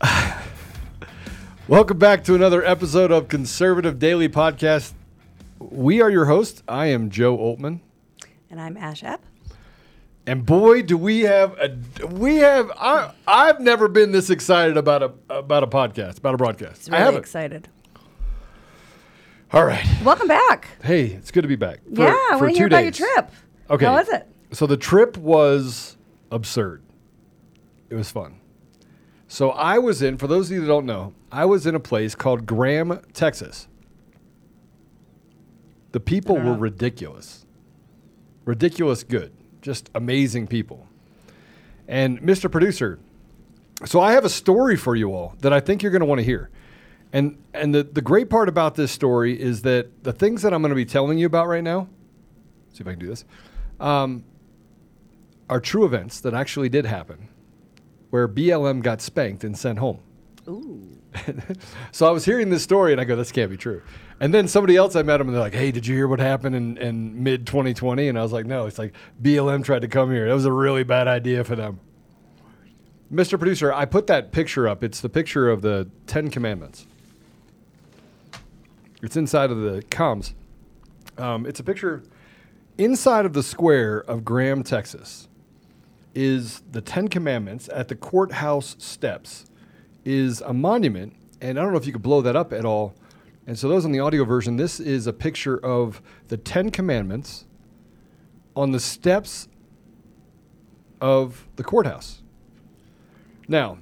Welcome back to another episode of Conservative Daily Podcast. We are your hosts. I am Joe Oltmann. And I'm Ashe Epp. And boy, do we have a we have I I've never been this excited about a about a podcast, about a broadcast. It's I really haven't. excited. All right. Welcome back. Hey, it's good to be back. For, yeah, I want to hear about your trip. Okay. How was it? So the trip was absurd. It was fun. So I was in, for those of you that don't know, I was in a place called Graham, Texas. The people were ridiculous. Ridiculous good. Just amazing people. And Mr. Producer, so I have a story for you all that I think you're going to want to hear. And and the, the great part about this story is that the things that I'm going to be telling you about right now, see if I can do this, um, are true events that actually did happen, where BLM got spanked and sent home. Ooh. So I was hearing this story and I go, this can't be true. And then somebody else I met them and they're like, hey, did you hear what happened in, in mid 2020? And I was like, no, it's like BLM tried to come here. That was a really bad idea for them. Mr. Producer, I put that picture up. It's the picture of the Ten Commandments. It's inside of the comms. Um, it's a picture inside of the square of Graham, Texas, is the Ten Commandments at the courthouse steps is a monument, and I don't know if you could blow that up at all. And so, those on the audio version, this is a picture of the Ten Commandments on the steps of the courthouse. Now,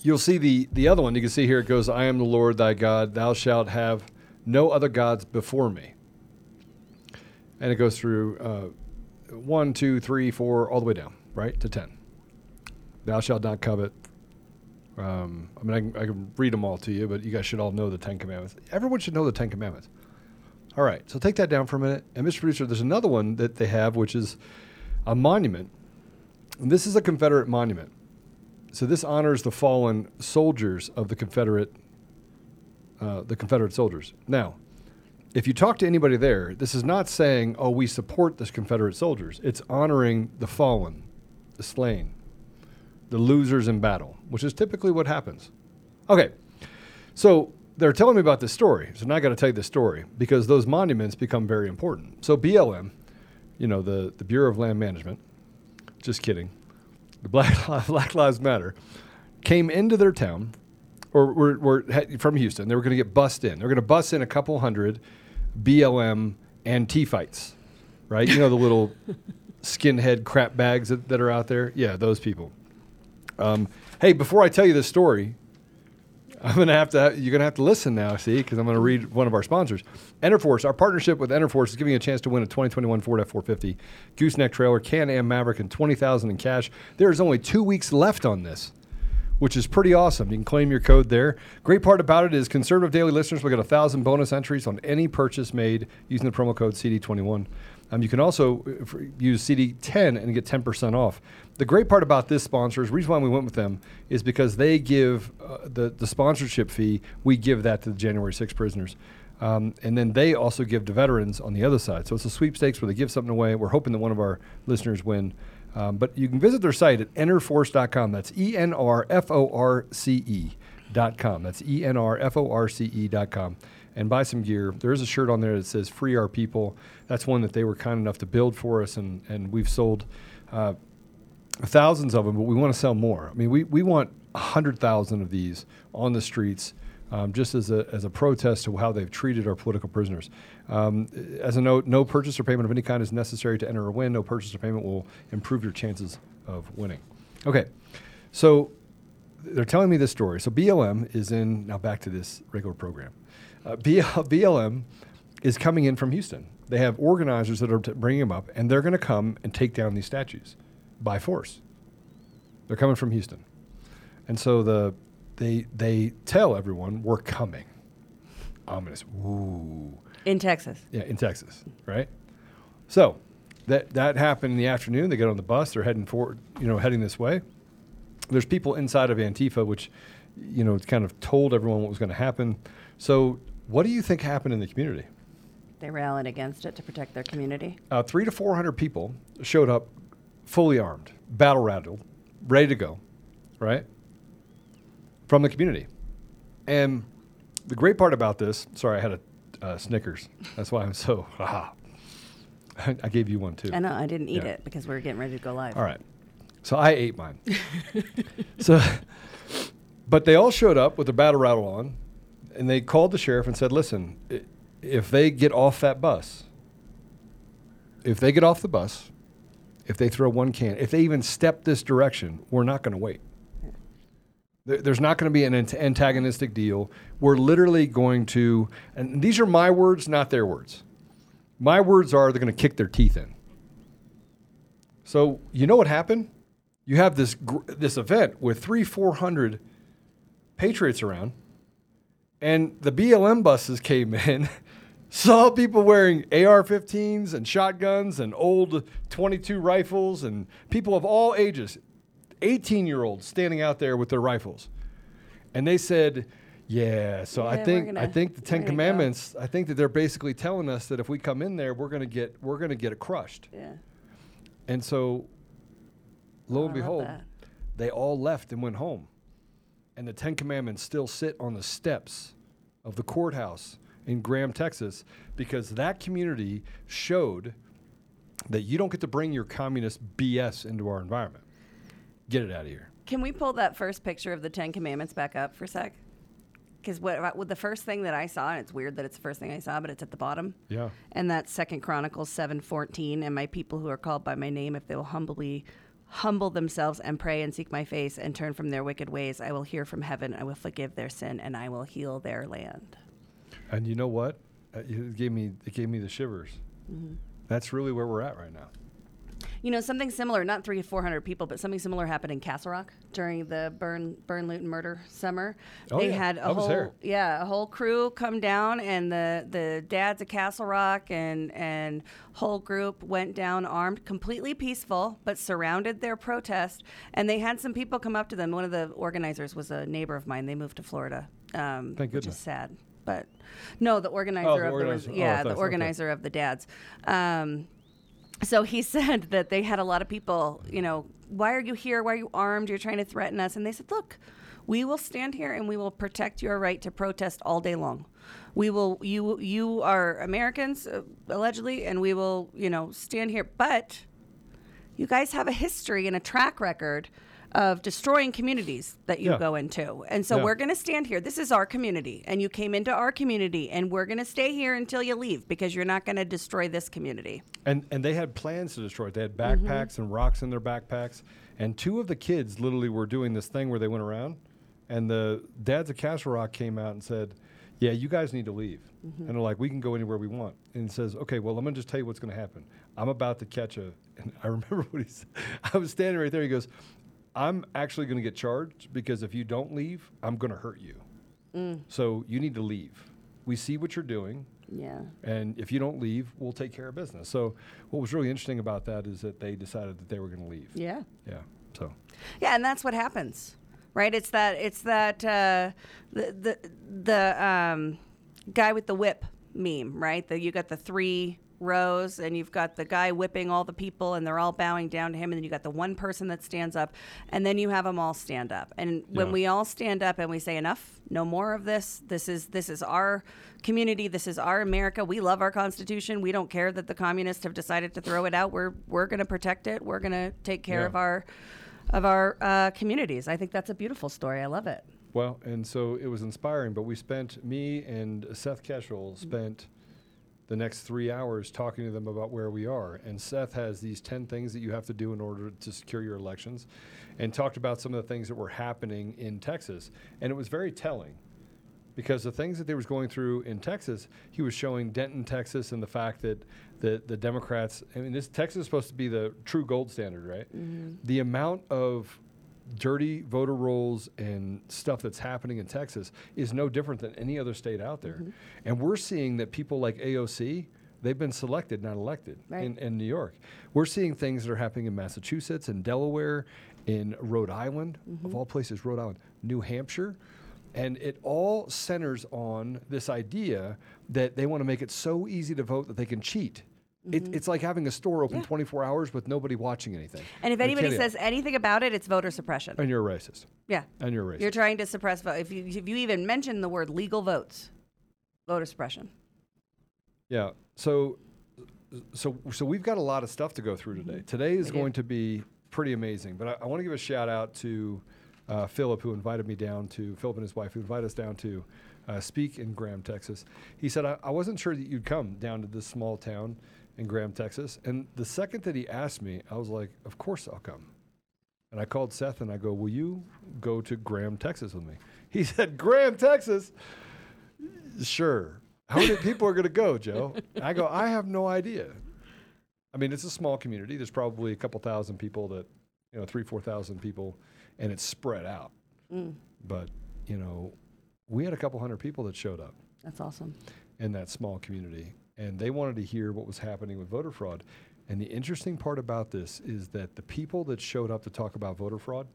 you'll see the, the other one. You can see here it goes, I am the Lord thy God, thou shalt have no other gods before me. And it goes through uh, one, two, three, four, all the way down, right, to 10. Thou shalt not covet. Um, I mean, I can, I can read them all to you, but you guys should all know the Ten Commandments. Everyone should know the Ten Commandments. All right, so take that down for a minute. And, Mr. Producer, there's another one that they have, which is a monument. And this is a Confederate monument. So this honors the fallen soldiers of the Confederate, uh, the Confederate soldiers. Now, if you talk to anybody there, this is not saying, "Oh, we support the Confederate soldiers." It's honoring the fallen, the slain, the losers in battle, which is typically what happens. Okay, so they're telling me about this story. So now I got to tell you the story because those monuments become very important. So BLM, you know, the the Bureau of Land Management, just kidding, the Black Black Lives Matter, came into their town, or were, were from Houston. They were going to get bussed in. They were going to bus in a couple hundred BLM Antifites, right? You know the little skinhead crap bags that, that are out there. Yeah, those people. Um, hey, before I tell you this story, I'm gonna have to. You're gonna have to listen now, see, because I'm gonna read one of our sponsors, ENRFORCE. Our partnership with ENRFORCE is giving you a chance to win a 2021 Ford F450 Gooseneck trailer, Can-Am Maverick, and 20,000 in cash. There is only two weeks left on this, which is pretty awesome. You can claim your code there. Great part about it is conservative daily listeners will get a thousand bonus entries on any purchase made using the promo code CD21. Um, you can also uh, use CD10 and get 10% off. The great part about this sponsor is the reason why we went with them is because they give uh, the, the sponsorship fee, we give that to the January 6 prisoners. Um, and then they also give to veterans on the other side. So it's a sweepstakes where they give something away. We're hoping that one of our listeners win. Um, but you can visit their site at enrforce.com. That's E N R F O R C E dot com. That's E N R F O R C E dot com. And buy some gear. There is a shirt on there that says Free Our People. That's one that they were kind enough to build for us, and, and we've sold uh, thousands of them, but we want to sell more. I mean, we, we want 100,000 of these on the streets um, just as a, as a protest to how they've treated our political prisoners. Um, as a note, no purchase or payment of any kind is necessary to enter or win. No purchase or payment will improve your chances of winning. Okay, so they're telling me this story. So BLM is in, now back to this regular program. Uh, BLM is coming in from Houston. They have organizers that are t- bringing them up, and they're going to come and take down these statues by force. They're coming from Houston. And so the they they tell everyone we're coming. Ominous. Ooh. In Texas. Yeah, in Texas, right? So that that happened in the afternoon. They get on the bus. They're heading forward, you know, heading this way. There's people inside of Antifa, which, you know, kind of told everyone what was going to happen. So, what do you think happened in the community? They rallied against it to protect their community. Uh, three to four hundred people showed up, fully armed, battle rattled, ready to go, right? From the community, and the great part about this. Sorry, I had a uh, Snickers. That's why I'm so. Haha. I gave you one too. I know I didn't eat Yeah. it because we were getting ready to go live. All right. So I ate mine. so, but they all showed up with their battle rattle on, and they called the sheriff and said, "Listen, if they get off that bus, if they get off the bus, if they throw one can, if they even step this direction, we're not going to wait. There's not going to be an antagonistic deal. We're literally going to, and these are my words, not their words. My words are they're going to kick their teeth in. So you know what happened? You have this this event with three, four hundred patriots around, and the BLM buses came in, saw people wearing AR-15s and shotguns and old 22 rifles, and people of all ages, 18-year-olds standing out there with their rifles, and they said. Yeah, so Yeah, I think I gonna- think the Ten gonna go." Commandments. I think that they're basically telling us that if we come in there, we're gonna get we're gonna get it crushed. Yeah. And so, lo Oh, and behold, that. they all left and went home. And the Ten Commandments still sit on the steps of the courthouse in Graham, Texas, because that community showed that you don't get to bring your communist BS into our environment. Get it out of here. Can we pull that first picture of the Ten Commandments back up for a sec? Because what, uh, what the first thing that I saw, and it's weird that it's the first thing I saw, but it's at the bottom. Yeah. And that's Second Chronicles seven fourteen. And my people who are called by my name, if they will humbly humble themselves and pray and seek my face and turn from their wicked ways, I will hear from heaven. I will forgive their sin and I will heal their land. And you know what? Uh, It gave me it gave me the shivers. Mm-hmm. That's really where we're at right now. You know, something similar, not three to 400 people, but something similar happened in Castle Rock during the burn, burn, loot, and murder summer. Oh, they yeah. had a I whole, there. yeah, a whole crew come down, and the, the dads of Castle Rock and, and whole group went down armed, completely peaceful, but surrounded their protest. And they had some people come up to them. One of the organizers was a neighbor of mine. They moved to Florida, um, Thank which goodness. is sad. But no, the organizer Oh, the of organizer. the Oh, yeah, thanks. the Okay. organizer of the dads. Um, so he said that they had a lot of people, you know, why are you here? Why are you armed? You're trying to threaten us. And they said, look, we will stand here and we will protect your right to protest all day long. We will, you, you are Americans, uh, allegedly, and we will, you know, stand here. But you guys have a history and a track record of destroying communities that you Yeah. go into. And so Yeah. we're going to stand here. This is our community. And you came into our community, and we're going to stay here until you leave because you're not going to destroy this community. And and they had plans to destroy it. They had Mm-hmm. backpacks and rocks in their backpacks. And two of the kids literally were doing this thing where they went around, and the dads of Castle Rock came out and said, "Yeah, you guys need to leave." Mm-hmm. And they're like, "We can go anywhere we want." And he says, "Okay, well, I'm gonna just tell you what's gonna happen. I'm about to catch a." And I remember what he said. I was standing right there. He goes, "I'm actually gonna get charged because if you don't leave, I'm gonna hurt you. Mm. So you need to leave. We see what you're doing." Yeah. And if you don't leave, we'll take care of business. So what was really interesting about that is that they decided that they were going to leave. Yeah. Yeah. So Yeah, and that's what happens, right? It's that it's that uh, the the the um, guy with the whip meme, right? That you got the three rows, and you've got the guy whipping all the people, and they're all bowing down to him, and then you got the one person that stands up, and then you have them all stand up. And when Yeah. we all stand up and we say enough, no more of this. This is this is our community. This is our America. We love our Constitution. We don't care that the communists have decided to throw it out. We're we're going to protect it. We're going to take care Yeah. of our of our uh, communities. I think that's a beautiful story. I love it. well, and so it was inspiring. But we spent me and Seth Keshel spent the next three hours talking to them about where we are. And Seth has these ten things that you have to do in order to secure your elections, and talked about some of the things that were happening in Texas. And it was very telling. because the things that they was going through in Texas, he was showing Denton, Texas, and the fact that the the Democrats. I mean, this Texas is supposed to be the true gold standard, right? Mm-hmm. The amount of dirty voter rolls and stuff that's happening in Texas is no different than any other state out there. Mm-hmm. And we're seeing that people like AOC, they've been selected, not elected Right. in, in New York. We're seeing things that are happening in Massachusetts and Delaware, in Rhode Island, Mm-hmm. of all places, Rhode Island, New Hampshire. And it all centers on this idea that they want to make it so easy to vote that they can cheat. It, it's like having a store open Mm-hmm. Yeah. 24 hours with nobody watching anything. And if anybody says anything about it, it's voter suppression. and you're a racist, Yeah. and you're a racist. You're trying to suppress vote. If you, if you even mention the word legal votes, voter suppression. Yeah. So, so, so we've got a lot of stuff to go through today. Today is We do. going to be pretty amazing. But I, I want to give a shout out to uh, Philip, who invited me down to Philip and his wife, who invited us down to uh, speak in Graham, Texas. He said I, I wasn't sure that you'd come down to this small town in Graham, Texas. And the second that he asked me, I was like, of course I'll come. And I called Seth and I go, will you go to Graham, Texas with me? He said, Graham, Texas. Sure. How many people are going to go, Joe? I go, I have no idea. I mean, it's a small community. There's probably a couple thousand people that, you know, three, 4,000 people, and it's spread out. Mm, But, you know, we had a couple hundred people that showed up that's awesome. in that small community, and they wanted to hear what was happening with voter fraud. And the interesting part about this is that the people that showed up to talk about voter fraud,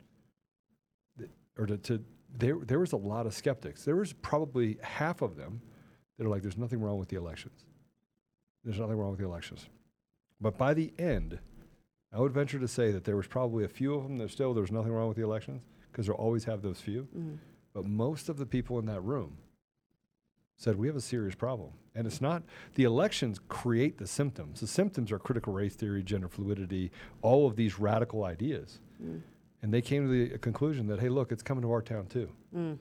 or to, to there, there was a lot of skeptics. There was probably half of them that are like, "There's nothing wrong with the elections. There's nothing wrong with the elections." But by the end, I would venture to say that there was probably a few of them that still there's nothing wrong with the elections because they'll always have those few. Mhm. But most of the people in that room said we have a serious problem. And it's not the elections create the symptoms. The symptoms are critical race theory, gender fluidity, all of these radical ideas. Mm. And they came to the conclusion that hey, look, it's coming to our town too. Mm.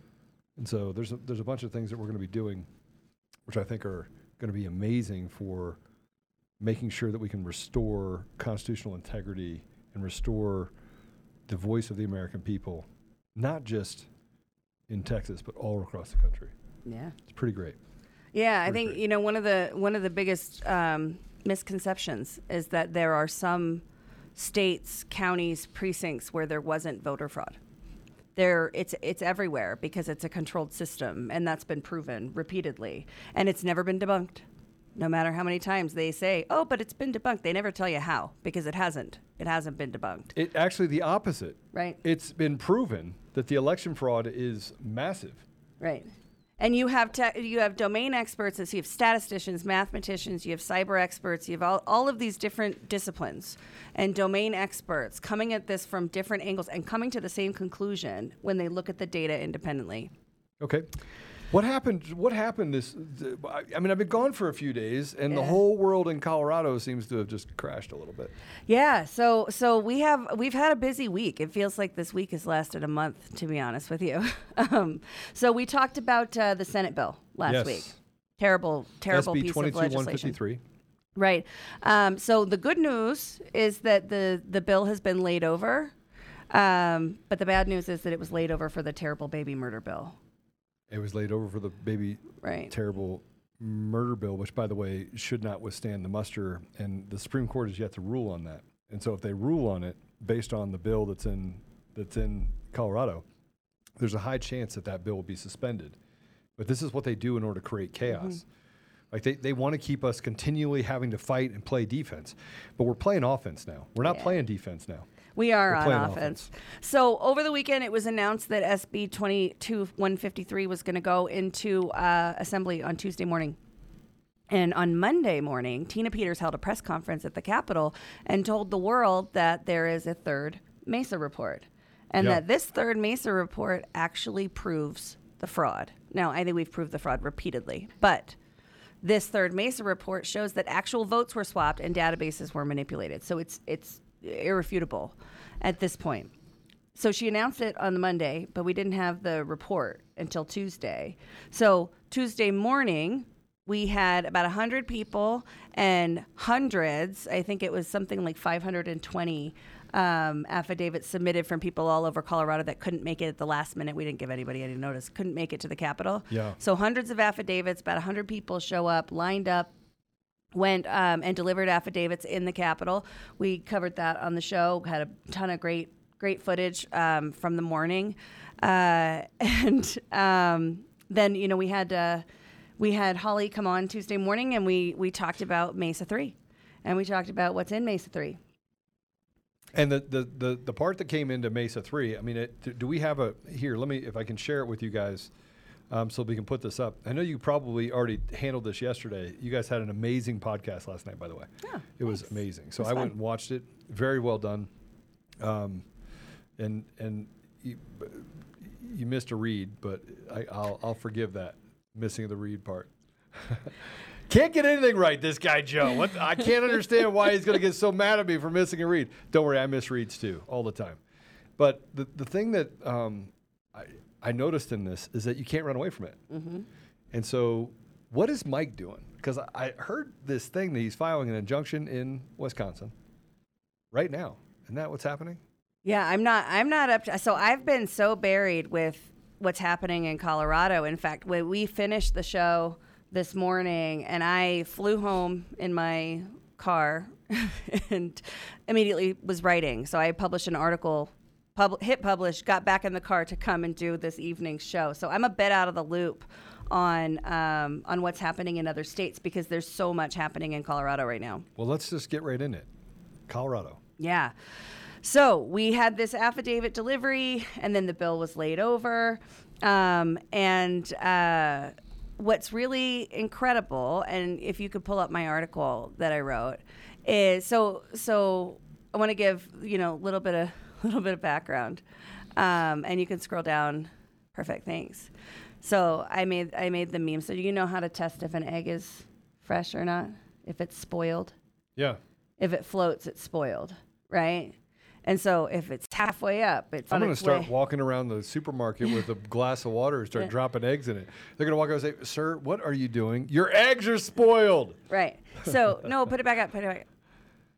And so there's a, there's a bunch of things that we're going to be doing, which I think are going to be amazing for making sure that we can restore constitutional integrity and restore the voice of the American people, not just in Texas, but all across the country. Yeah. It's pretty great. Yeah, I think great. you know one of the one of the biggest um, misconceptions is that there are some states, counties, precincts where there wasn't voter fraud. There, it's it's everywhere because it's a controlled system, and that's been proven repeatedly, and it's never been debunked. No matter how many times they say, "Oh, but it's been debunked," they never tell you how because it hasn't. It hasn't been debunked, It actually the opposite. right? It's been proven that the election fraud is massive. Right. And you have te- you have domain experts, so you have statisticians, mathematicians, you have cyber experts, you have all, all of these different disciplines and domain experts coming at this from different angles and coming to the same conclusion when they look at the data independently. Okay. What happened? What happened this? th- I mean, I've been gone for a few days, and the whole world in Colorado seems to have just crashed a little bit. Yeah, so so we have we've had a busy week. It feels like this week has lasted a month, to be honest with you. um, so we talked about uh, the Senate bill last Yes. week. Terrible, terrible SB piece of legislation. Right. Um, so the good news is that the, the bill has been laid over. Um, but the bad news is that it was laid over for the terrible baby murder bill. It was laid over for the baby Right. terrible murder bill, which, by the way, should not withstand the muster, and the Supreme Court has yet to rule on that. And so, if they rule on it based on the bill that's in that's in Colorado, there's a high chance that that bill will be suspended. But this is what they do in order to create mm-hmm. chaos. Like they, they want to keep us continually having to fight and play defense, but we're playing offense now. We're not Yeah. playing defense now. We are We're on playing offense. So over the weekend, it was announced that SB 22 153 was going to go into uh, assembly on Tuesday morning. And on Monday morning, Tina Peters held a press conference at the Capitol and told the world that there is a third Mesa report. And Yeah. that this third Mesa report actually proves the fraud. Now, I think we've proved the fraud repeatedly, but this third Mesa report shows that actual votes were swapped and databases were manipulated. So it's it's irrefutable at this point. So she announced it on the Monday, but we didn't have the report until Tuesday. So Tuesday morning, we had about 100 people and hundreds, I think it was something like 520 um, affidavits submitted from people all over Colorado that couldn't make it at the last minute. We didn't give anybody any notice, couldn't make it to the Capitol. Yeah. So hundreds of affidavits, about 100 people show up, lined up, went um, and delivered affidavits in the Capitol. We covered that on the show, had a ton of great great footage um, from the morning, uh, and um, then you know we had uh, we had Holly come on Tuesday morning, and we we talked about Mesa Three, and we talked about what's in Mesa Three. And the, the, the, the part that came into Mesa 3, I mean, it, do, do we have a, here, let me, if I can share it with you guys um, so we can put this up. I know you probably already handled this yesterday. You guys had an amazing podcast last night, by the way. Yeah, it was amazing. So was I fun. went and watched it. Very well done. Um, and and you, you missed a read, but I, I'll, I'll forgive that, missing the read part. Can't get anything right, this guy Joe. What I can't understand why he's going to get so mad at me for missing a read. Don't worry, I miss reads too all the time. But the the thing that um, I I noticed in this is that you can't run away from it. Mm-hmm. And so, what is Mike doing? Because I, I heard this thing that he's filing an injunction in Wisconsin right now. Isn't that what's happening? Yeah, I'm not. I'm not up to. So I've been so buried with what's happening in Colorado. In fact, when we finished the show this morning, and I flew home in my car, and immediately was writing. So I published an article, pub- hit publish, got back in the car to come and do this evening's show. So I'm a bit out of the loop on um, on what's happening in other states because there's so much happening in Colorado right now. Well, let's just get right in it. Colorado. Yeah. So we had this affidavit delivery, and then the bill was laid over. Um, and uh, what's really incredible, and if you could pull up my article that I wrote, is so so. I want to give you know a little bit of little bit of background, um, and you can scroll down. Perfect, thanks. So I made I made the meme. So do you know how to test if an egg is fresh or not? If it's spoiled Yeah. if it floats, it's spoiled, right? And so if it's halfway up, it's I'm going to start way. walking around the supermarket with a glass of water and start Yeah. dropping eggs in it. They're going to walk out and say, Sir, what are you doing? Your eggs are spoiled. Right. So no, put it back up. Put it back. Up.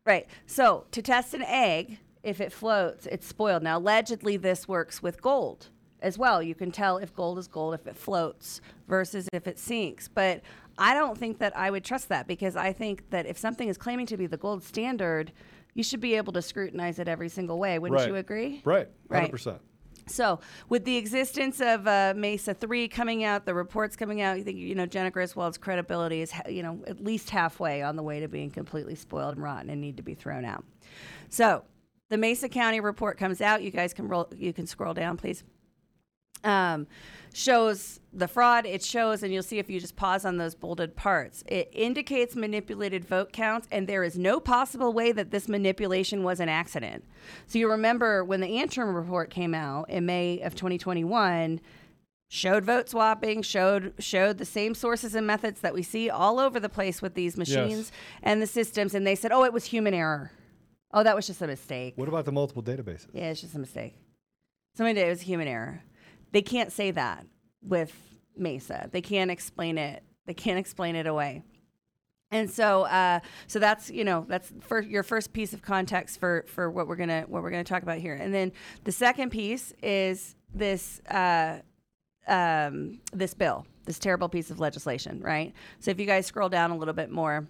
Right. So to test an egg, if it floats, it's spoiled. Now allegedly, this works with gold as well. You can tell if gold is gold if it floats versus if it sinks. But I don't think that I would trust that because I think that if something is claiming to be the gold standard, you should be able to scrutinize it every single way. Wouldn't Right. you agree? Right. 100%. Right. So, with the existence of uh, Mesa 3 coming out, the reports coming out, you think, you know, Jena Griswold's credibility is, ha- you know, at least halfway on the way to being completely spoiled and rotten and need to be thrown out. So, the Mesa County report comes out. You guys can roll, you can scroll down, please. Um, shows the fraud. It shows, and you'll see if you just pause on those bolded parts. It indicates manipulated vote counts, and there is no possible way that this manipulation was an accident. So you remember when the Antrim report came out in May of 2021 showed vote swapping, showed showed the same sources and methods that we see all over the place with these machines and the systems, and they said, "Oh, it was human error. Oh, that was just a mistake." What about the multiple databases? Yeah, it's just a mistake. Somebody did it was a human error. They can't say that with Mesa. They can't explain it. They can't explain it away. And so, uh, so that's you know that's for your first piece of context for for what we're gonna what we're gonna talk about here. And then the second piece is this uh, um, this bill, this terrible piece of legislation, right? So if you guys scroll down a little bit more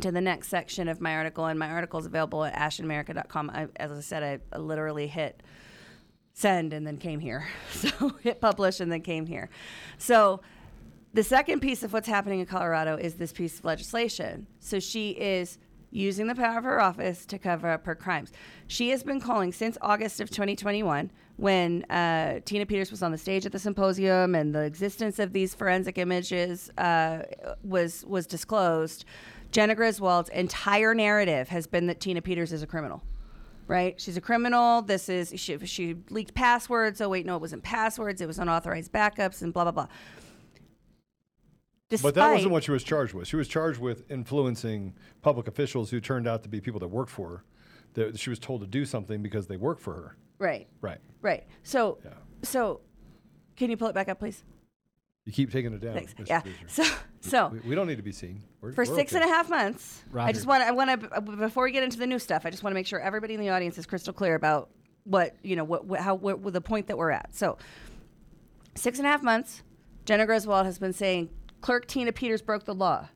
to the next section of my article, and my article is available at asheinamerica.com. I, as I said, I, I literally hit send and then came here. So hit publish and then came here. So the second piece of what's happening in Colorado is this piece of legislation. So she is using the power of her office to cover up her crimes. She has been calling since August of 2021 when uh, Tina Peters was on the stage at the symposium and the existence of these forensic images uh, was was disclosed. Jena Griswold's entire narrative has been that Tina Peters is a criminal right? She's a criminal. This is she, she leaked passwords. Oh wait, no, it wasn't passwords. It was unauthorized backups and blah blah blah. Despite, But that wasn't what she was charged with. She was charged with influencing public officials who turned out to be people that worked for her. That she was told to do something because they work for her. right, Right. right. So, Yeah. so, can you pull it back up, please? You keep taking it down. Thanks. Mr. Yeah. Producer. So, so we, we don't need to be seen. We're, for we're six okay. and a half months. I just want I want to before we get into the new stuff. I just want to make sure everybody in the audience is crystal clear about what you know what, what how what, what the point that we're at. So six and a half months. Jena Griswold has been saying Clerk Tina Peters broke the law,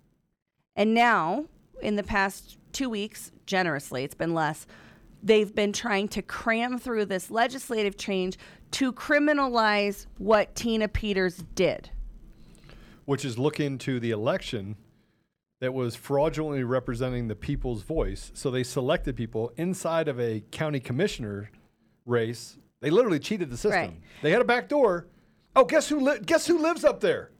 and now in the past two weeks, generously, it's been less. they've been trying to cram through this legislative change to criminalize what Tina Peters did. which is look into the election that was fraudulently representing the people's voice. So they selected people inside of a county commissioner race. They literally cheated the system. Right. They had a back door. Oh, guess who? Li- guess who lives up there?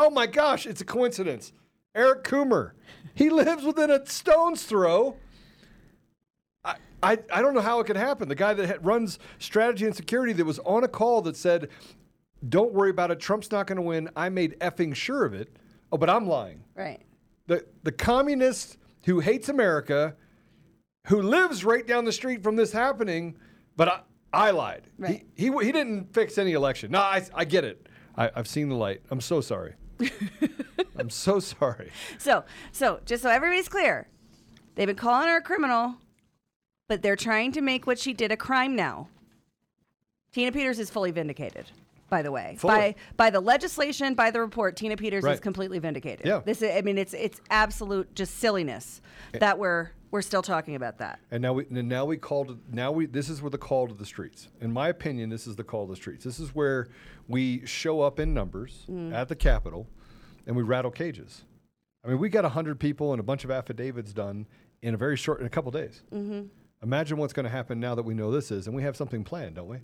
Oh my gosh, it's a coincidence. Eric Coomer. He lives within a stone's throw. I, I, I don't know how it could happen. The guy that ha- runs strategy and security that was on a call that said, don't worry about it. Trump's not going to win. I made effing sure of it. Oh, but I'm lying. Right. The the communist who hates America, who lives right down the street from this happening, but I, I lied. Right. He, he he didn't fix any election. No, I I get it. I, I've seen the light. I'm so sorry. I'm so sorry. So, so just so everybody's clear, they've been calling her a criminal, but they're trying to make what she did a crime now. Tina Peters is fully vindicated, by the way. Fully. By by the legislation, by the report, Tina Peters is completely vindicated. Yeah. This is I mean it's it's absolute just silliness eh. that we're we're still talking about that. And now we and now we call to now we this is where the call to the streets. In my opinion, this is the call to the streets. This is where we show up in numbers at the Capitol and we rattle cages. I mean, we got hundred people and a bunch of affidavits done in a very short in a couple days. Mm-hmm. Imagine what's going to happen now that we know this is, and we have something planned, don't we?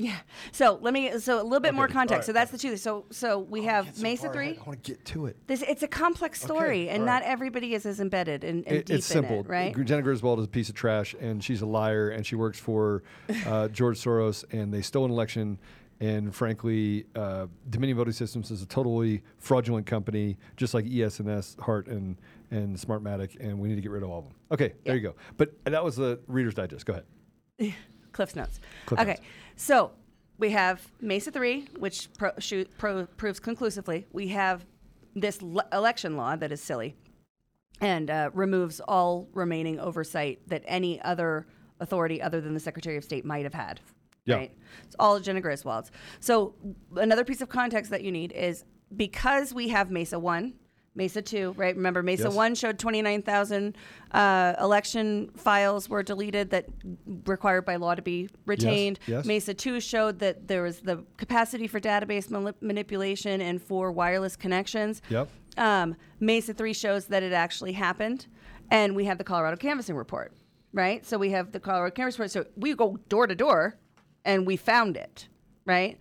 Yeah. So let me so a little bit more context. right, so that's the truth. So so we have Mesa Three. I want to get to it. This it's a complex story, Okay, and all not everybody is as embedded and, and It- deep it's simple, in it, right? Jena Griswold is a piece of trash, and she's a liar, and she works for uh, George Soros, and they stole an election. And frankly, uh, Dominion Voting Systems is a totally fraudulent company, just like E ES&S, Hart, and and Smartmatic, and we need to get rid of all of them. Okay, there you go. But that was the Reader's Digest. Go ahead. Cliff's notes. Cliff okay, notes. so we have Mesa Three, which pro- shoot, pro- proves conclusively we have this le- election law that is silly and uh, removes all remaining oversight that any other authority other than the Secretary of State might have had. Yeah. Right. It's all Jena Griswold's. So another piece of context that you need is because we have Mesa One. Mesa 2, right? Remember, Mesa Yes. 1 showed 29,000 uh, election files were deleted that required by law to be retained. yes. Mesa 2 showed that there was the capacity for database manip- manipulation and for wireless connections. Yep. Um, Mesa 3 shows that it actually happened. And we have the Colorado Canvassing Report, right? So we have the Colorado Canvassing Report. So we go door to door and we found it, right?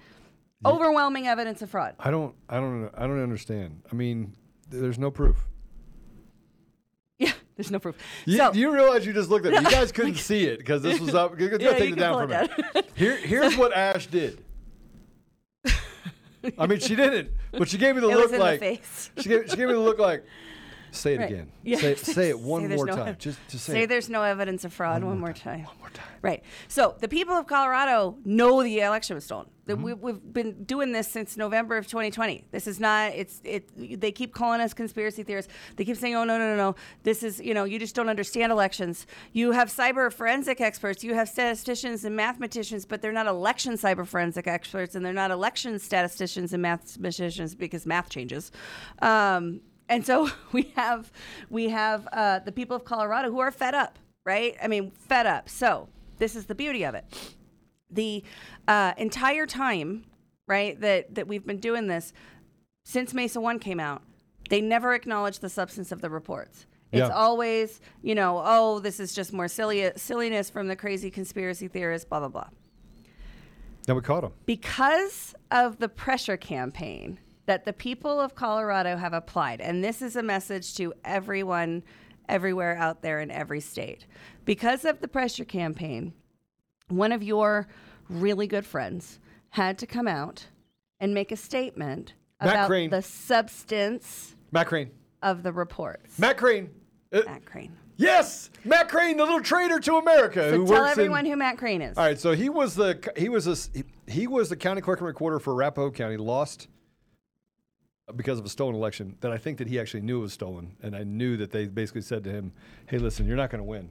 Overwhelming evidence of fraud. I don't, I don't, I don't understand. I mean, there's no proof. Yeah, there's no proof. You, so, you realize you just looked at it. You guys couldn't see it because this was up. Yeah, take it down a it minute. Here, here's what Ashe did. I mean, she didn't, but she gave me the It look the like face. she gave she gave me the look like. Say it Right. again. Yeah. Say, say it one Say more no time. ev- Just, just say, Say it. there's no evidence of fraud one, more time. one more time. Right. So the people of Colorado know the election was stolen. Mm-hmm. we, we've been doing this since November of 2020. This is not. It's it. They keep calling us conspiracy theorists. They keep saying, "Oh no, no, no, no. This is you know you just don't understand elections. You have cyber forensic experts. You have statisticians and mathematicians, but they're not election cyber forensic experts, and they're not election statisticians and mathematicians because math changes." Um, and so we have we have uh, the people of Colorado who are fed up, right? I mean, fed up. So this is the beauty of it. The uh, entire time, right, that that we've been doing this since Mesa One came out, they never acknowledged the substance of the reports. It's Yeah. always, you know, oh, this is just more silly silliness from the crazy conspiracy theorists, blah blah blah Now we caught them because of the pressure campaign that the people of Colorado have applied, and this is a message to everyone everywhere out there in every state. Because of the pressure campaign, one of your really good friends had to come out and make a statement Matt about Crane. the substance Matt Crane. of the reports. Matt Crane. Uh, Matt Crane. yes, Matt Crane, the little traitor to America. So who tell everyone in, who Matt Crane is. All right, so he was the he was a he, he was the county clerk and recorder for Arapahoe County. Lost because of a stolen election that I think that he actually knew was stolen, and I knew that they basically said to him, "Hey, listen, you're not going to win.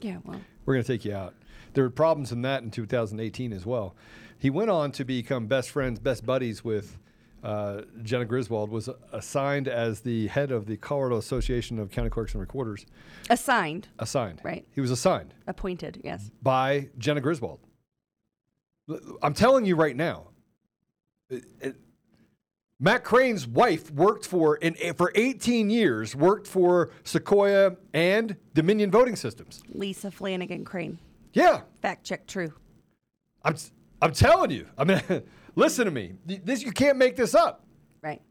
Yeah, well, We're going to take you out." There were problems in that in 2018 as well. He went on to become best friends, best buddies with uh, Jena Griswold was assigned as the head of the Colorado Association of County Clerks and Recorders. Assigned, Assigned. Right. He was assigned appointed, yes. by Jena Griswold. I'm telling you right now, it- it- Matt Crane's wife worked for in for 18 years worked for Sequoia and Dominion Voting Systems. Lisa Flanagan Crane. Yeah, Fact check true. I'm I'm telling you. I mean, listen to me. This you can't make this up. Right.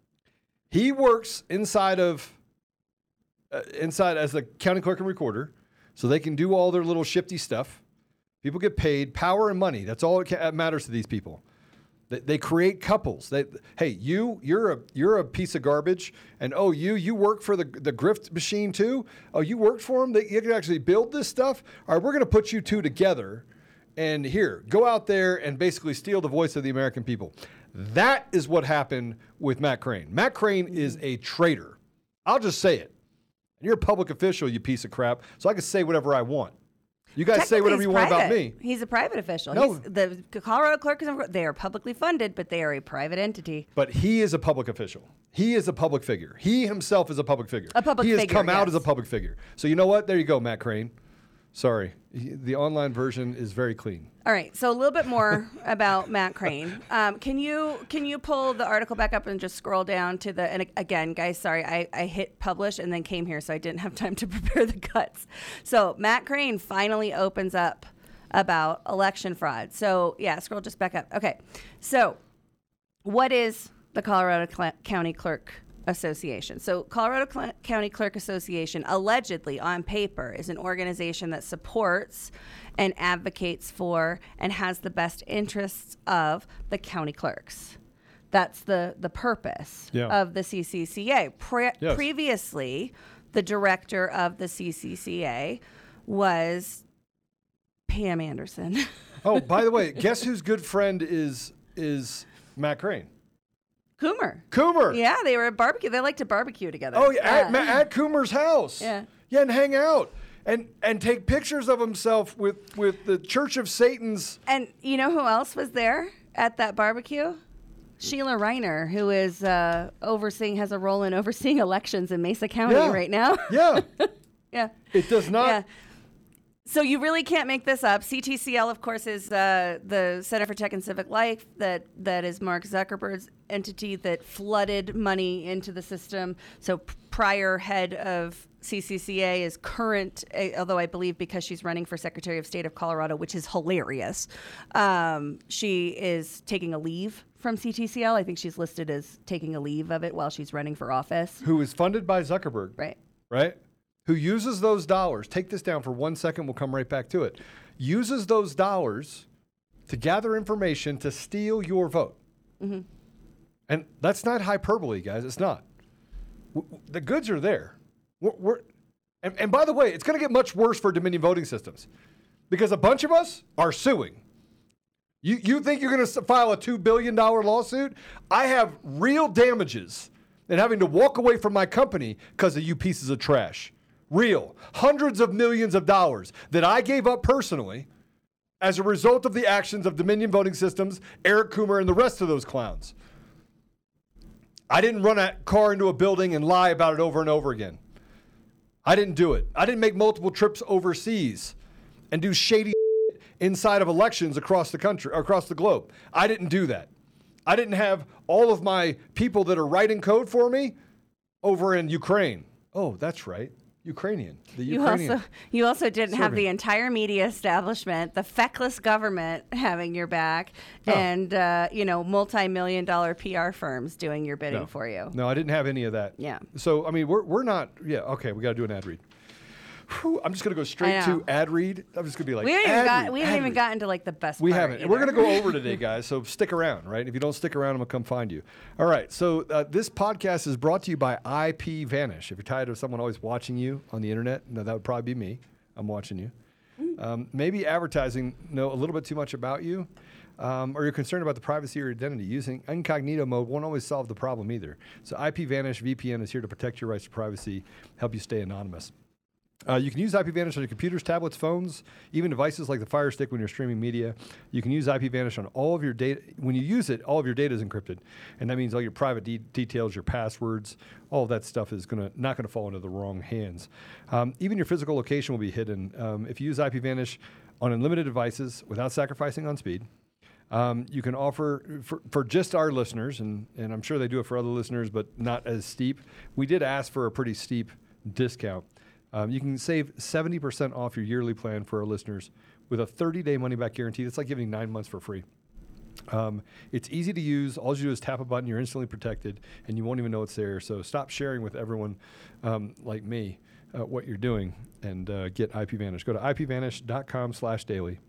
He works inside of uh, inside as the county clerk and recorder, so they can do all their little shifty stuff. People get paid power and money. That's all that matters to these people. They, they create couples. They, hey, you, you're a you're a piece of garbage, and oh, you, you work for the the grift machine too. Oh, you worked for them. They, you can actually build this stuff. All right, we're going to put you two together, and here, go out there and basically steal the voice of the American people. That is what happened with Matt Crane. Matt Crane is mm-hmm. a traitor. I'll just say it. You're a public official, you piece of crap. So I can say whatever I want. You guys say whatever you want about me. He's a private official. No. He's, the Colorado Clerks and they are publicly funded, but they are a private entity. But he is a public official. He is a public figure. He himself is a public figure. A public he has figure, come out as a public figure. So you know what? There you go, Matt Crane. Sorry. The online version is very clean. All right, so a little bit more about Matt Crane. Um, can you can you pull the article back up and just scroll down to the and again, guys, sorry, I, I hit publish and then came here, so I didn't have time to prepare the cuts. So Matt Crane finally opens up about election fraud. So yeah, scroll just back up. Okay, so what is the Colorado Cl- County Clerk Association? So, Colorado Cl- County Clerk Association, allegedly on paper, is an organization that supports and advocates for and has the best interests of the county clerks. That's the the purpose Yeah. of the CCCA. Pre- Yes. Previously, the director of the CCCA was Pam Anderson. Oh, by the way, guess whose good friend is is Matt Crane? Coomer. Coomer. Yeah, they were at barbecue. They like to barbecue together. Oh, yeah, At, at Coomer's house. Yeah. Yeah, and hang out and and take pictures of himself with with the Church of Satan's. And you know who else was there at that barbecue? Sheila Reiner, who is uh, overseeing, has a role in overseeing elections in Mesa County Yeah. right now. Yeah. yeah. It does not. Yeah. So you really can't make this up. CTCL, of course, is uh, the Center for Tech and Civic Life. That that is Mark Zuckerberg's entity that flooded money into the system. So prior head of CCCA is current, although I believe because she's running for Secretary of State of Colorado, which is hilarious. Um, she is taking a leave from CTCL. I think she's listed as taking a leave of it while she's running for office. Who is funded by Zuckerberg? Right. right? Who uses those dollars, take this down for one second, we'll come right back to it. Uses those dollars to gather information to steal your vote. Mm-hmm. And that's not hyperbole, guys. It's not. W- The goods are there. We're, we're, and, and by the way, it's going to get much worse for Dominion voting systems because a bunch of us are suing. You, you think you're going to file a $2 billion lawsuit? I have real damages in having to walk away from my company because of you pieces of trash. Real. Hundreds of millions of dollars that I gave up personally as a result of the actions of Dominion Voting Systems, Eric Coomer, and the rest of those clowns. I didn't run a car into a building and lie about it over and over again. I didn't do it. I didn't make multiple trips overseas and do shady inside of elections across the country, across the globe. I didn't do that. I didn't have all of my people that are writing code for me over in Ukraine. Oh, that's right. Ukrainian. The You Ukrainian. also you also didn't have the entire media establishment, the feckless government having your back, No. and uh, you know multi-million dollar PR firms doing your bidding no. for you. No, I didn't have any of that. Yeah. So I mean, we're we're not. Yeah. Okay, we got to do an ad read. Whew, I'm just gonna go straight to ad read. I'm just gonna be like, we haven't even got we haven't even gotten to like the best. We haven't. And we're going to go over today, guys. So stick around, right? If you don't stick around, I'm going to come find you. All right. So uh, this podcast is brought to you by IP Vanish. If you're tired of someone always watching you on the internet, no, that would probably be me. I'm watching you. Um, maybe advertising know a little bit too much about you, um, or you're concerned about the privacy or identity. Using incognito mode won't always solve the problem either. So IP Vanish VPN is here to protect your rights to privacy, help you stay anonymous. Uh, you can use IPVanish on your computers, tablets, phones, even devices like the Fire Stick when you're streaming media. You can use IPVanish on all of your data. When you use it, all of your data is encrypted, and that means all your private de- details, your passwords, all of that stuff is gonna not to fall into the wrong hands. Um, even your physical location will be hidden um, if you use IPVanish on unlimited devices without sacrificing on speed. Um, you can offer for, for just our listeners, and, and I'm sure they do it for other listeners, but not as steep. We did ask for a pretty steep discount. Um, you can save 70% off your yearly plan for our listeners with a 30 day money back guarantee. That's like giving nine months for free. Um, it's easy to use. All you do is tap a button, you're instantly protected, and you won't even know it's there. So stop sharing with everyone um, like me uh, what you're doing and uh, get IPVanish. Go to ipvanish.com slash daily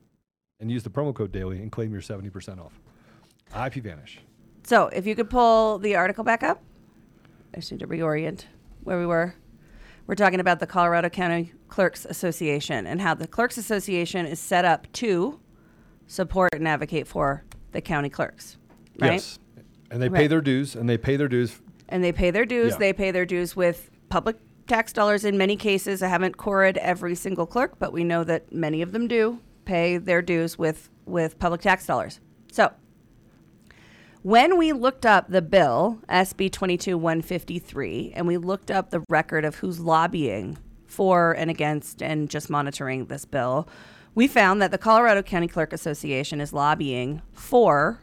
and use the promo code daily and claim your 70% off. IPVanish. So if you could pull the article back up, I just need to reorient where we were. We're talking about the Colorado County Clerks Association and how the Clerks Association is set up to support and advocate for the county clerks, right? Yes. And they pay Right. their dues, and they pay their dues. And they pay their dues. Yeah. They pay their dues with public tax dollars in many cases. I haven't queried every single clerk, but we know that many of them do pay their dues with, with public tax dollars. So when we looked up the bill, SB 22153, and we looked up the record of who's lobbying for and against and just monitoring this bill, we found that the Colorado County Clerk Association is lobbying for,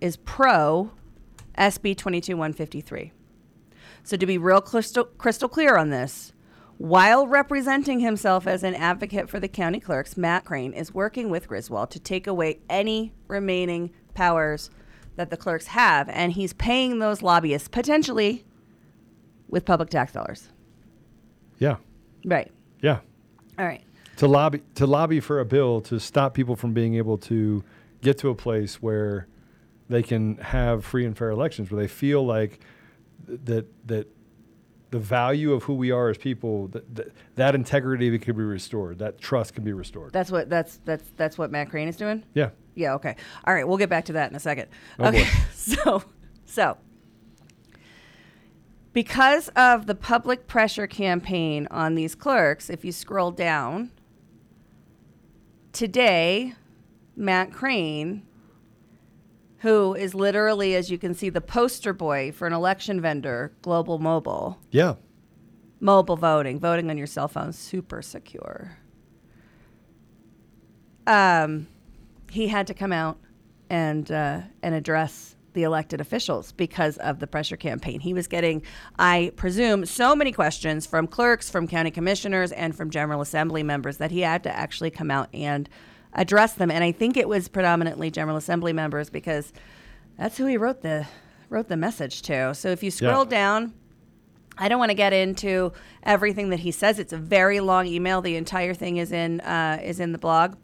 is pro SB 22153. So, to be real crystal, crystal clear on this, while representing himself as an advocate for the county clerks, Matt Crane is working with Griswold to take away any remaining powers that the clerks have, and he's paying those lobbyists potentially with public tax dollars. Yeah. Right. Yeah. All right. to lobby to lobby for a bill to stop people from being able to get to a place where they can have free and fair elections where they feel like th- that that the value of who we are as people that that, that integrity can be restored that trust can be restored That's what that's that's that's what Matt Crane is doing. yeah Yeah, okay. All right, we'll get back to that in a second. Oh, okay. boy. So, so because of the public pressure campaign on these clerks, if you scroll down, today, Matt Crane, who is literally, as you can see, the poster boy for an election vendor, Global Mobile, yeah mobile voting, voting on your cell phone, super secure. Um, he had to come out and uh, and address the elected officials because of the pressure campaign. He was getting, I presume, so many questions from clerks, from county commissioners, and from General Assembly members that he had to actually come out and address them. And I think it was predominantly General Assembly members because that's who he wrote the wrote the message to. So if you scroll down, I don't want to get into everything that he says. It's a very long email. The entire thing is in uh, is in the blog.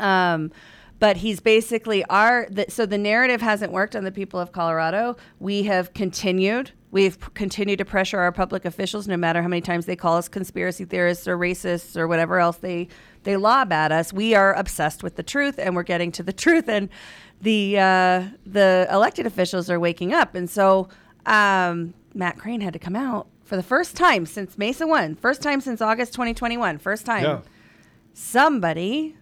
Um, but he's basically our. The, so the narrative hasn't worked on the people of Colorado. We have continued. We've p- continued to pressure our public officials, no matter how many times they call us conspiracy theorists or racists or whatever else they they lob at us. We are obsessed with the truth, and we're getting to the truth. And the uh, the elected officials are waking up, and so um, Matt Crane had to come out for the first time since Mesa One, first time since August 2021, first time yeah somebody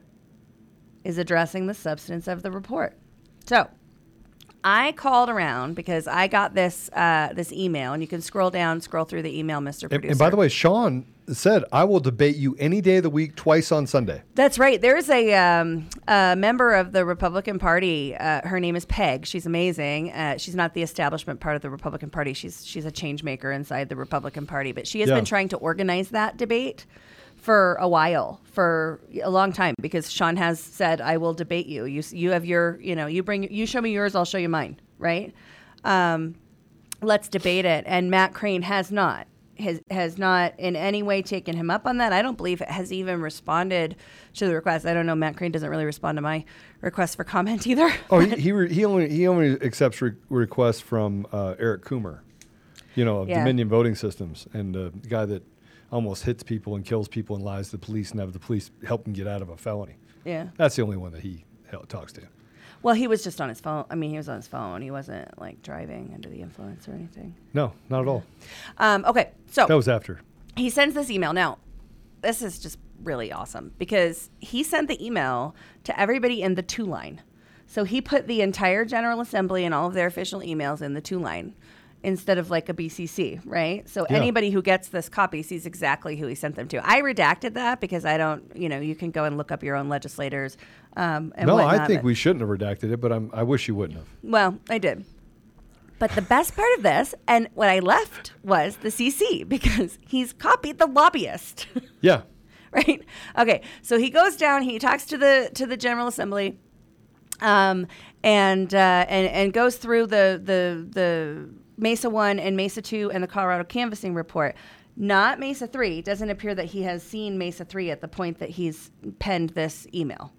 is addressing the substance of the report. So I called around because I got this uh, this email, and you can scroll down, scroll through the email, Mr. and, Producer. and by the way sean said i will debate you any day of the week twice on sunday That's right. There's a, um, a member of the Republican Party. Uh, her name is Peg. She's amazing. Uh, she's not the establishment part of the Republican Party. She's she's a change maker inside the Republican Party. But she has Yeah. been trying to organize that debate for a while, for a long time, because Sean has said, "I will debate you. You you have your you know you bring you show me yours, I'll show you mine." Right. Um, let's debate it. And Matt Crane has not has has not in any way taken him up on that. I don't believe it has even responded to the request. I don't know. Matt Crane doesn't really respond to my request for comment either. oh he he, re, he only he only accepts re- requests from uh, eric coomer you know of Yeah. dominion voting systems and uh, the guy that almost hits people and kills people and lies to the police and have the police help him get out of a felony yeah. That's the only one that he talks to. Well, he was just on his phone. I mean, he was on his phone. He wasn't like driving under the influence or anything. No, not at all. Um, okay, so That was after. he sends this email. Now, this is just really awesome because he sent the email to everybody in the to line. So he put the entire General Assembly and all of their official emails in the to line instead of like a BCC, right? So Yeah. anybody who gets this copy sees exactly who he sent them to. I redacted that because I don't, you know, you can go and look up your own legislators. Um, and no, I think we shouldn't have redacted it, but I'm, I wish you wouldn't have. well, I did. But the best part of this, and what I left was the CC because he's copied the lobbyist. Yeah. right? Okay, so he goes down. He talks to the to the General Assembly, um, and uh, and and goes through the the the Mesa one and Mesa two and the Colorado canvassing report. Not Mesa three. It doesn't appear that he has seen Mesa three at the point that he's penned this email.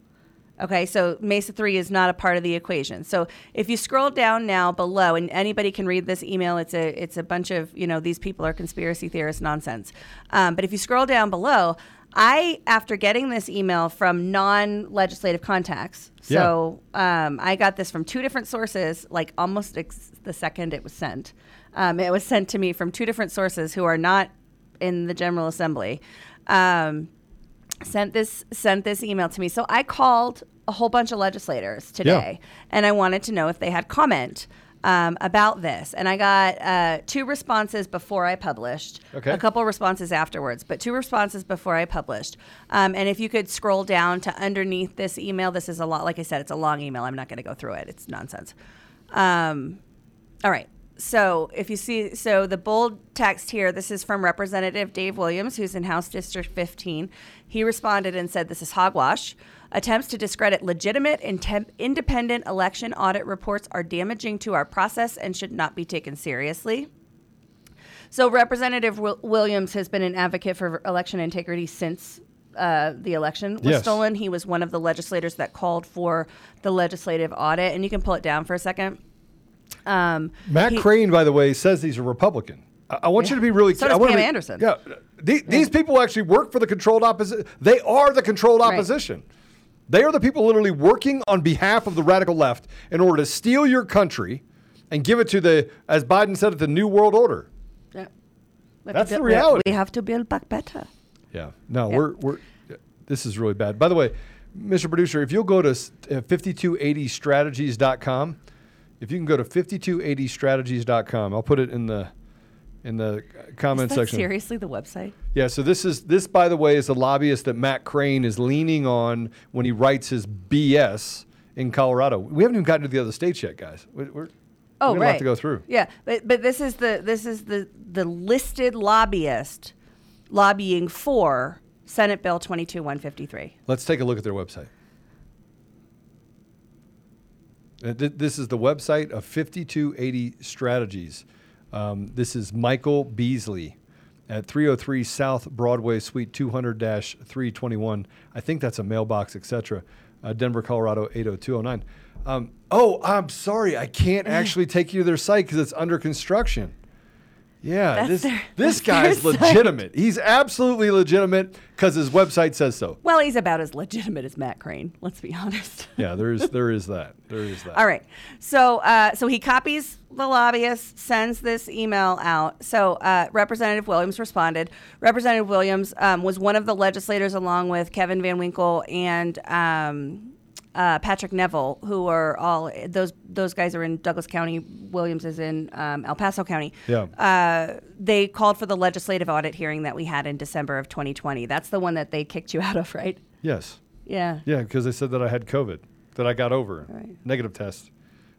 Okay, so Mesa 3 is not a part of the equation. So if you scroll down now below, and anybody can read this email, it's a it's a bunch of you know these people are conspiracy theorists nonsense. Um, but if you scroll down below, I after getting this email from non-legislative contacts, so um, I got this from two different sources, like almost ex- the second it was sent. Um, it was sent to me from two different sources who are not in the General Assembly. Um, sent this sent this email to me. So I called a whole bunch of legislators today, and I wanted to know if they had comment um, about this. And I got uh, two responses before I published, Okay. a couple responses afterwards, but two responses before I published. Um, and if you could scroll down to underneath this email, this is a lot. Like I said, it's a long email. I'm not going to go through it. It's nonsense. Um, all right. So if you see, so the bold text here, this is from Representative Dave Williams, who's in House District 15. He responded and said, This is hogwash. Attempts to discredit legitimate, intem- independent election audit reports are damaging to our process and should not be taken seriously. So Representative Wil- Williams has been an advocate for election integrity since uh, the election was Yes. stolen. He was one of the legislators that called for the legislative audit, and you can pull it down for a second. Um, Matt he- Crane, by the way, says he's a Republican. I, I want you to be really So does Pam be- Anderson. Yeah, the- these people actually work for the controlled opposition. They are the controlled Right. opposition. They are the people literally working on behalf of the radical left in order to steal your country and give it to the, as Biden said, it, the new world order. Yeah. That's the reality. We have to build back better. Yeah. No, Yeah. we're we're this is really bad. By the way, Mr. Producer, if you'll go to s- uh, 5280strategies.com, if you can go to 5280strategies.com, I'll put it in the in the comment section. seriously the website? Yeah, so this is this by the way is the lobbyist that Matt Crane is leaning on when he writes his BS in Colorado. We haven't even gotten to the other states yet, guys. We're, we're, Oh, we got a right. lot to go through. Yeah, but but this is the this is the the listed lobbyist lobbying for Senate Bill 22153. Let's take a look at their website. Uh, This is the website of 5280 Strategies. Um, this is Michael Beasley at 303 South Broadway, Suite 200 321. I think that's a mailbox, etc. Uh, Denver, Colorado 80209. Um, oh, I'm sorry. I can't actually take you to their site because it's under construction. Yeah, That's this, their- this guy's legitimate. He's absolutely legitimate because his website says so. Well, he's about as legitimate as Matt Crane. Let's be honest. Yeah, there is there is that. There is that. All right. So uh, so he copies the lobbyist, sends this email out. So uh, Representative Williams responded. Representative Williams um, was one of the legislators, along with Kevin Van Winkle and. Um, uh, Patrick Neville, who are all those those guys are in Douglas County. Williams is in um, El Paso County. Yeah. Uh, they called for the legislative audit hearing that we had in December of 2020. That's the one that they kicked you out of, right? Yes. Yeah. Yeah, because they said that I had COVID, that I got over, Right. negative test,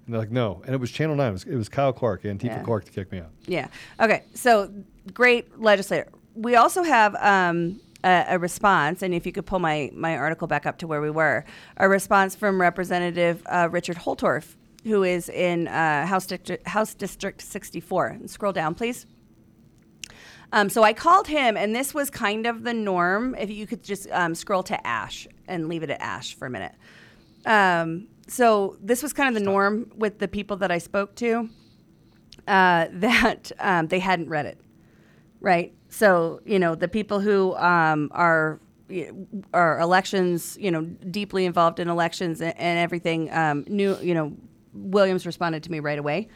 and they're like, no, and it was Channel Nine. It was, it was Kyle Clark, Antifa Yeah. Clark, to kick me out. Yeah. Okay. So great legislator. We also have um, a, a response, and if you could pull my my article back up to where we were, a response from Representative uh, Richard Holtorf, who is in uh, House District House District 64. And scroll down, please. Um, so I called him, and this was kind of the norm. If you could just um, scroll to Ashe and leave it at Ashe for a minute. Um, so this was kind of the norm with the people that I spoke to uh, that um, they hadn't read it, right? So you know the people who um, are are elections, you know, deeply involved in elections and, and everything. Um, knew, you know, Williams responded to me right away.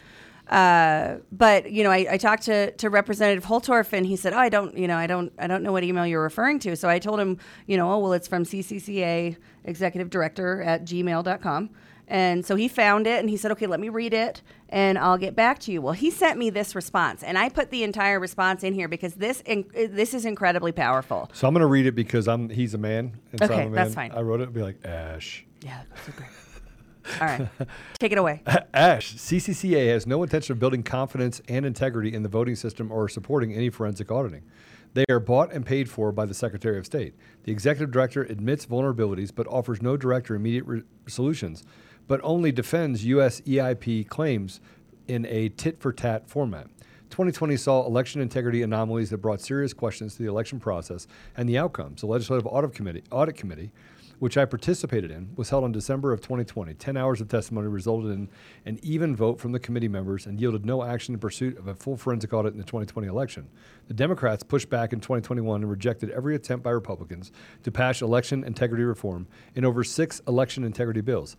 Uh, but you know, I, I talked to, to Representative Holtorf, and he said, "Oh, I don't, you know, I don't, I don't know what email you're referring to." So I told him, you know, oh well, it's from CCCA Executive Director at gmail.com. And so he found it, and he said, "Okay, let me read it, and I'll get back to you." Well, he sent me this response, and I put the entire response in here because this in, this is incredibly powerful. So I'm going to read it because I'm he's a man. And so Okay, I'm a that's fine. I wrote it and be like, Ashe. Yeah, so great. All right, take it away. Ashe, CCCA has no intention of building confidence and integrity in the voting system or supporting any forensic auditing. They are bought and paid for by the Secretary of State. The executive director admits vulnerabilities but offers no direct or immediate re- solutions, but only defends U.S. EIP claims in a tit for tat format. 2020 saw election integrity anomalies that brought serious questions to the election process and the outcomes. The Legislative Audit Committee, Audit Committee which I participated in, was held in December of 2020. 10 hours of testimony resulted in an even vote from the committee members and yielded no action in pursuit of a full forensic audit in the 2020 election. The Democrats pushed back in 2021 and rejected every attempt by Republicans to pass election integrity reform in over six election integrity bills.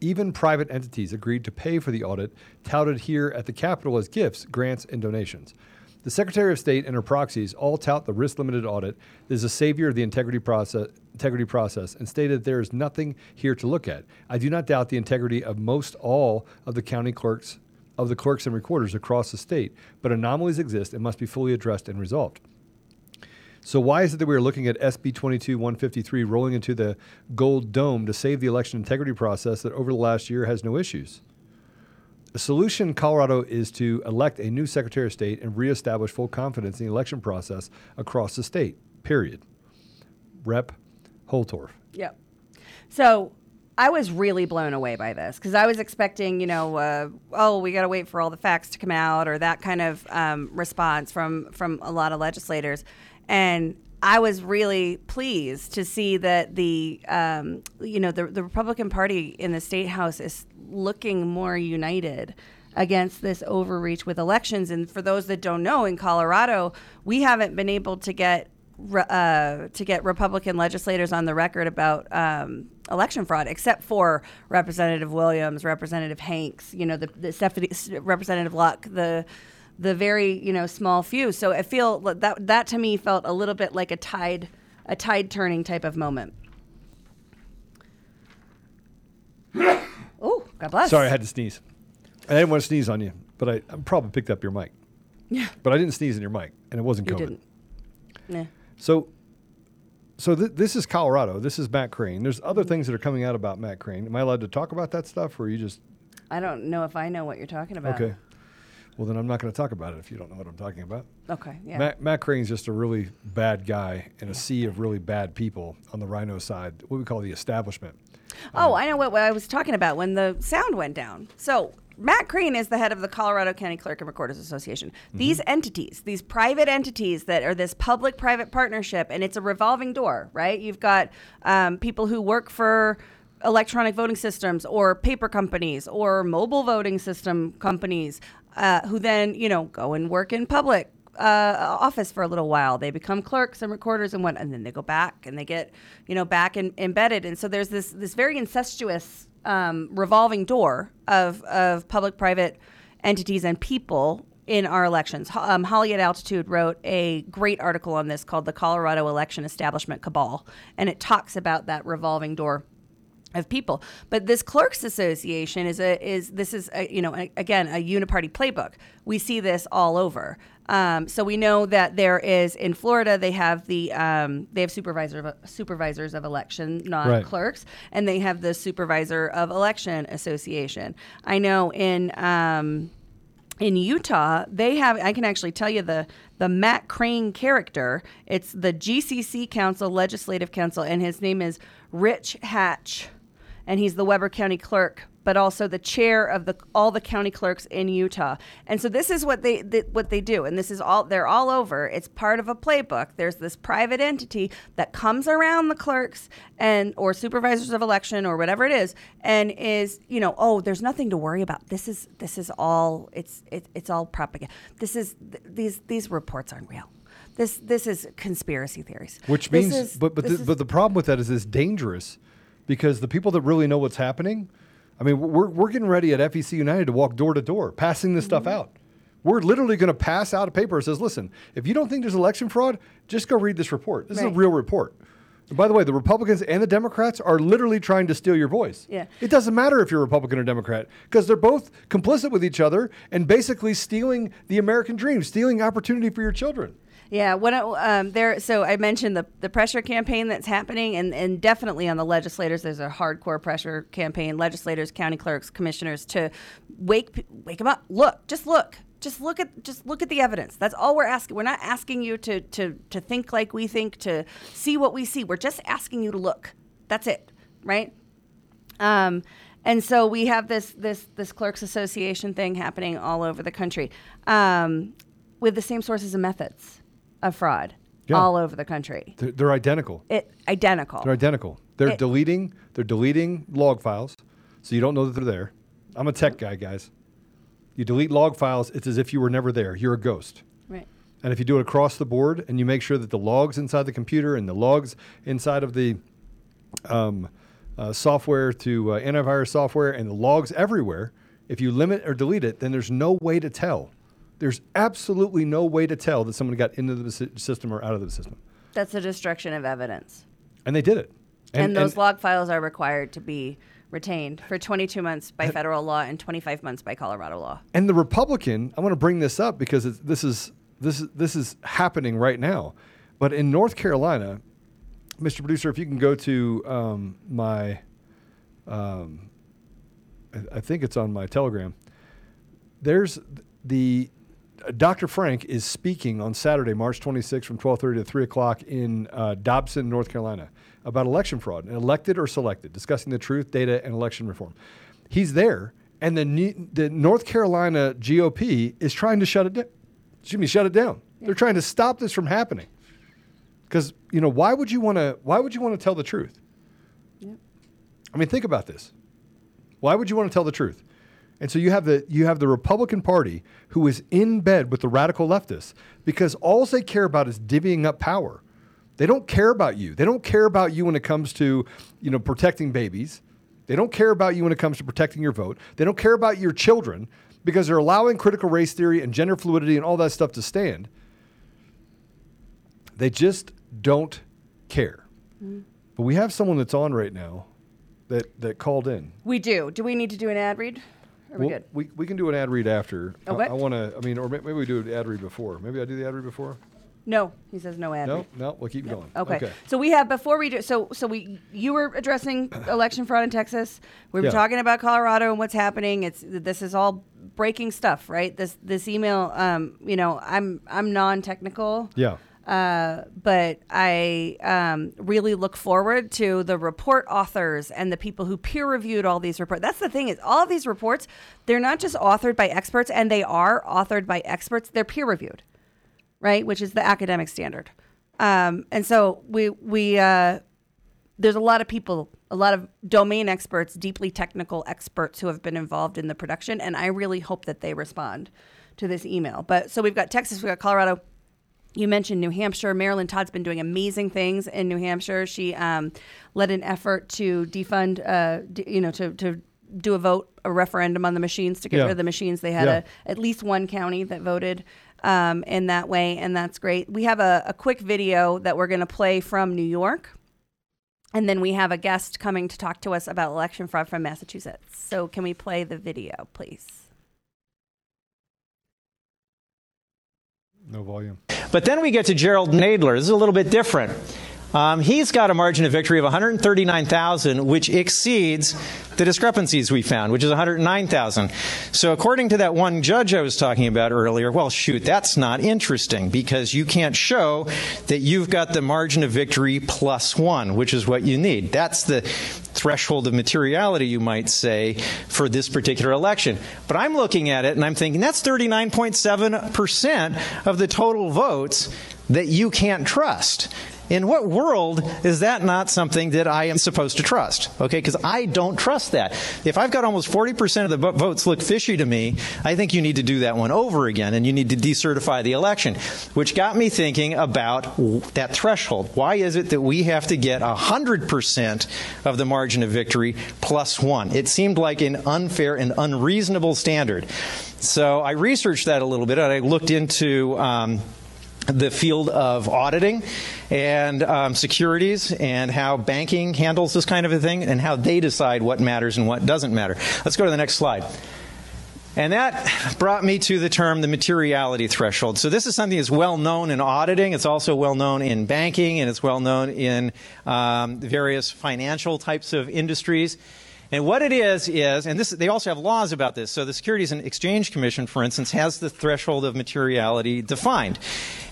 Even private entities agreed to pay for the audit, touted here at the Capitol as gifts, grants, and donations. The Secretary of State and her proxies all tout the risk limited audit as a savior of the integrity process, integrity process and stated there is nothing here to look at. I do not doubt the integrity of most all of the county clerks of the clerks and recorders across the state, but anomalies exist and must be fully addressed and resolved. So why is it that we are looking at SB 22 153 rolling into the gold dome to save the election integrity process that over the last year has no issues? The solution Colorado is to elect a new Secretary of State and reestablish full confidence in the election process across the state. Period. Rep Holtorf. Yep. So I was really blown away by this because I was expecting, you know, uh, oh, we got to wait for all the facts to come out or that kind of um, response from from a lot of legislators, and I was really pleased to see that the, um, you know, the the Republican Party in the state house is looking more united against this overreach with elections. And for those that don't know, in Colorado, we haven't been able to get uh, to get Republican legislators on the record about um, election fraud, except for Representative Williams, Representative Hanks, you know, the, the Stephanie, Representative Luck, the the very you know small few. So I feel that that to me felt a little bit like a tide a tide turning type of moment. oh, God bless. Sorry, I had to sneeze. I didn't want to sneeze on you, but I, I probably picked up your mic. Yeah. But I didn't sneeze in your mic, and it wasn't You COVID. didn't. Nah. So, so th- this is Colorado. This is Matt Crane. There's other things that are coming out about Matt Crane. Am I allowed to talk about that stuff, or are you just I don't know if I know what you're talking about. okay? Well, then I'm not going to talk about it if you don't know what I'm talking about. Okay. Yeah. Matt, Matt Crane's just a really bad guy in a sea of really bad people on the RINO side, what we call the establishment. Oh, I know what, what I was talking about when the sound went down. So Matt Crane is the head of the Colorado County Clerk and Recorders Association. These entities, these private entities that are this public-private partnership, and it's a revolving door, right? You've got um, people who work for electronic voting systems or paper companies or mobile voting system companies uh, who then, you know, go and work in public uh, office for a little while. They become clerks and recorders and what, and then they go back and they get, you know, back and embedded. And so there's this this very incestuous um, revolving door of of public-private entities and people in our elections. Um, Holly at Altitude wrote a great article on this called "The Colorado Election Establishment Cabal," and it talks about that revolving door of people. But this clerks association is a is this is a, you know a, again a uniparty playbook. We see this all over. Um, so we know that there is in Florida they have the um, they have supervisor of, supervisors of election, not Right. clerks, and they have the supervisor of election association. I know in. Um, in Utah, they have I can actually tell you the the Matt Crane character. It's the GCC Council Legislative Council and his name is Rich Hatch and he's the Weber County clerk but also the chair of the all the county clerks in Utah. And so this is what they, th- what they do and this is all they're all over. It's part of a playbook. There's this private entity that comes around the clerks and or supervisors of election or whatever it is and is, you know, oh, there's nothing to worry about. This is this is all it's it, it's all propaganda. This is th- these these reports aren't real. This this is conspiracy theories. Which means, is- but but the, is- but the problem with that is it's dangerous because the people that really know what's happening, I mean, we're, we're getting ready at FEC United to walk door to door, passing this stuff out. We're literally going to pass out a paper that says, listen, if you don't think there's election fraud, just go read this report. This is a real report. And by the way, the Republicans and the Democrats are literally trying to steal your voice. Yeah. It doesn't matter if you're Republican or Democrat because they're both complicit with each other and basically stealing the American dream, stealing opportunity for your children. Yeah, what um, there. So I mentioned the the pressure campaign that's happening, and and definitely on the legislators, there's a hardcore pressure campaign. Legislators, county clerks, commissioners to wake wake them up. Look, just look, just look at just look at the evidence. That's all we're asking. We're not asking you to to to think like we think, to see what we see. We're just asking you to look. That's it, right? Um, and so we have this this this clerks association thing happening all over the country um, with the same sources and methods of fraud Yeah. all over the country. They're, they're identical. It identical. They're identical. They're It- deleting. They're deleting log files, so you don't know that they're there. I'm a tech guy, guys. You delete log files, it's as if you were never there. You're a ghost. Right. And if you do it across the board and you make sure that the logs inside the computer and the logs inside of the um, uh, software to uh, antivirus software and the logs everywhere, if you limit or delete it, then there's no way to tell. There's absolutely no way to tell that someone got into the system or out of the system. That's the destruction of evidence. And they did it. And, those log files are required to be retained for 22 months by federal law and 25 months by Colorado law. And the Republican, I want to bring this up because it's, this is this is this is happening right now. But in North Carolina, Mr. Producer, if you can go to um, my, um, I, I think it's on my Telegram. There's the Dr. Frank is speaking on Saturday, March 26th from 12:30 to 3 o'clock in uh, Dobson, North Carolina, about election fraud, elected or selected, discussing the truth, data, and election reform. He's there, and the the North Carolina GOP is trying to shut it down. Excuse me, shut it down. They're trying to stop this from happening. Because you know why would you want to? Why would you want to tell the truth? I mean, think about this. Why would you want to tell the truth? And so you have the you have the Republican Party who is in bed with the radical leftists because all they care about is divvying up power. They don't care about you. They don't care about you when it comes to, you know, protecting babies. They don't care about you when it comes to protecting your vote. They don't care about your children because they're allowing critical race theory and gender fluidity and all that stuff to stand. They just don't care. Mm. But we have someone that's on right now that that called in. We do. Do we need to do an ad read? Are we Well, good? We, we can do an ad read after. I- Okay. I, want to. I mean, or maybe we do an ad read before. Maybe I do the ad read before. No, he says no ad No, read. no. We'll keep going. Okay. So we have before we do so so we you were addressing election fraud in Texas. We were Yeah. talking about Colorado and what's happening. It's this is all breaking stuff, right? This this email um you know, I'm I'm non-technical. Yeah. Uh, but I um, really look forward to the report authors and the people who peer reviewed all these reports. That's the thing is, all of these reports, they're not just authored by experts, and they are authored by experts. They're peer reviewed, right? Which is the academic standard. Um, and so we we uh, there's a lot of people, a lot of domain experts, deeply technical experts who have been involved in the production, and I really hope that they respond to this email. But so we've got Texas, we've got Colorado. You mentioned New Hampshire. Marilyn Todd's been doing amazing things in New Hampshire. She um, led an effort to defund, uh, d- you know, to, to do a vote, a referendum on the machines to get Yeah. rid of the machines. They had Yeah. a, at least one county that voted um, in that way, and that's great. We have a, a quick video that we're going to play from New York. And then we have a guest coming to talk to us about election fraud from Massachusetts. So, can we play the video, please? No volume. But then we get to Jerrold Nadler. This is a little bit different. Um, he's got a margin of victory of 139,000, which exceeds the discrepancies we found, which is 109,000. So according to that one judge I was talking about earlier, well, shoot, that's not interesting because you can't show that you've got the margin of victory plus one, which is what you need. That's the threshold of materiality, you might say, for this particular election. But I'm looking at it and I'm thinking that's 39.7% of the total votes that you can't trust. In what world is that not something that I am supposed to trust? Okay, because I don't trust that. If I've got almost 40% of the votes look fishy to me, I think you need to do that one over again and you need to decertify the election, which got me thinking about that threshold. Why is it that we have to get 100% of the margin of victory plus one? It seemed like an unfair and unreasonable standard. So I researched that a little bit and I looked into. Um, the field of auditing and um, securities and how banking handles this kind of a thing and how they decide what matters and what doesn't matter. Let's go to the next slide. And that brought me to the term the materiality threshold. So this is something that's well known in auditing. It's also well known in banking, and it's well known in um, various financial types of industries. And what it is is, and this they also have laws about this. So the Securities and Exchange Commission, for instance, has the threshold of materiality defined.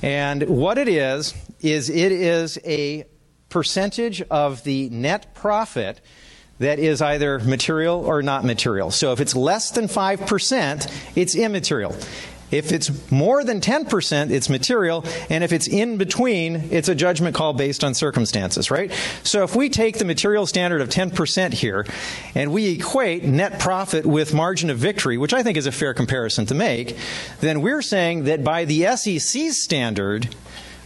And what it is is it is a percentage of the net profit that is either material or not material. So if it's less than 5%, it's immaterial. If it's more than 10%, it's material. And if it's in between, it's a judgment call based on circumstances, right? So if we take the material standard of 10% here and we equate net profit with margin of victory, which I think is a fair comparison to make, then we're saying that by the SEC standard,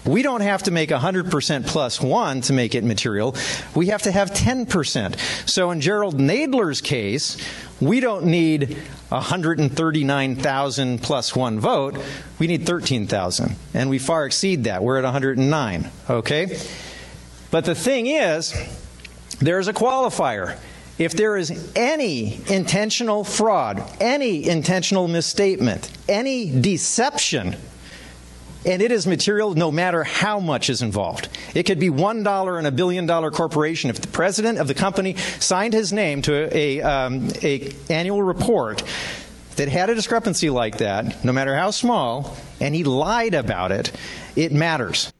we don't have to make 100% plus one to make it material. We have to have 10%. So in Jerrold Nadler's case, we don't need 139,000 plus one vote. We need 13,000. And we far exceed that. We're at 109. Okay? But the thing is, there's a qualifier. If there is any intentional fraud, any intentional misstatement, any deception, and it is material no matter how much is involved. It could be one dollar in a billion dollar corporation. If the president of the company signed his name to a, um, a annual report that had a discrepancy like that, no matter how small, and he lied about it, it matters.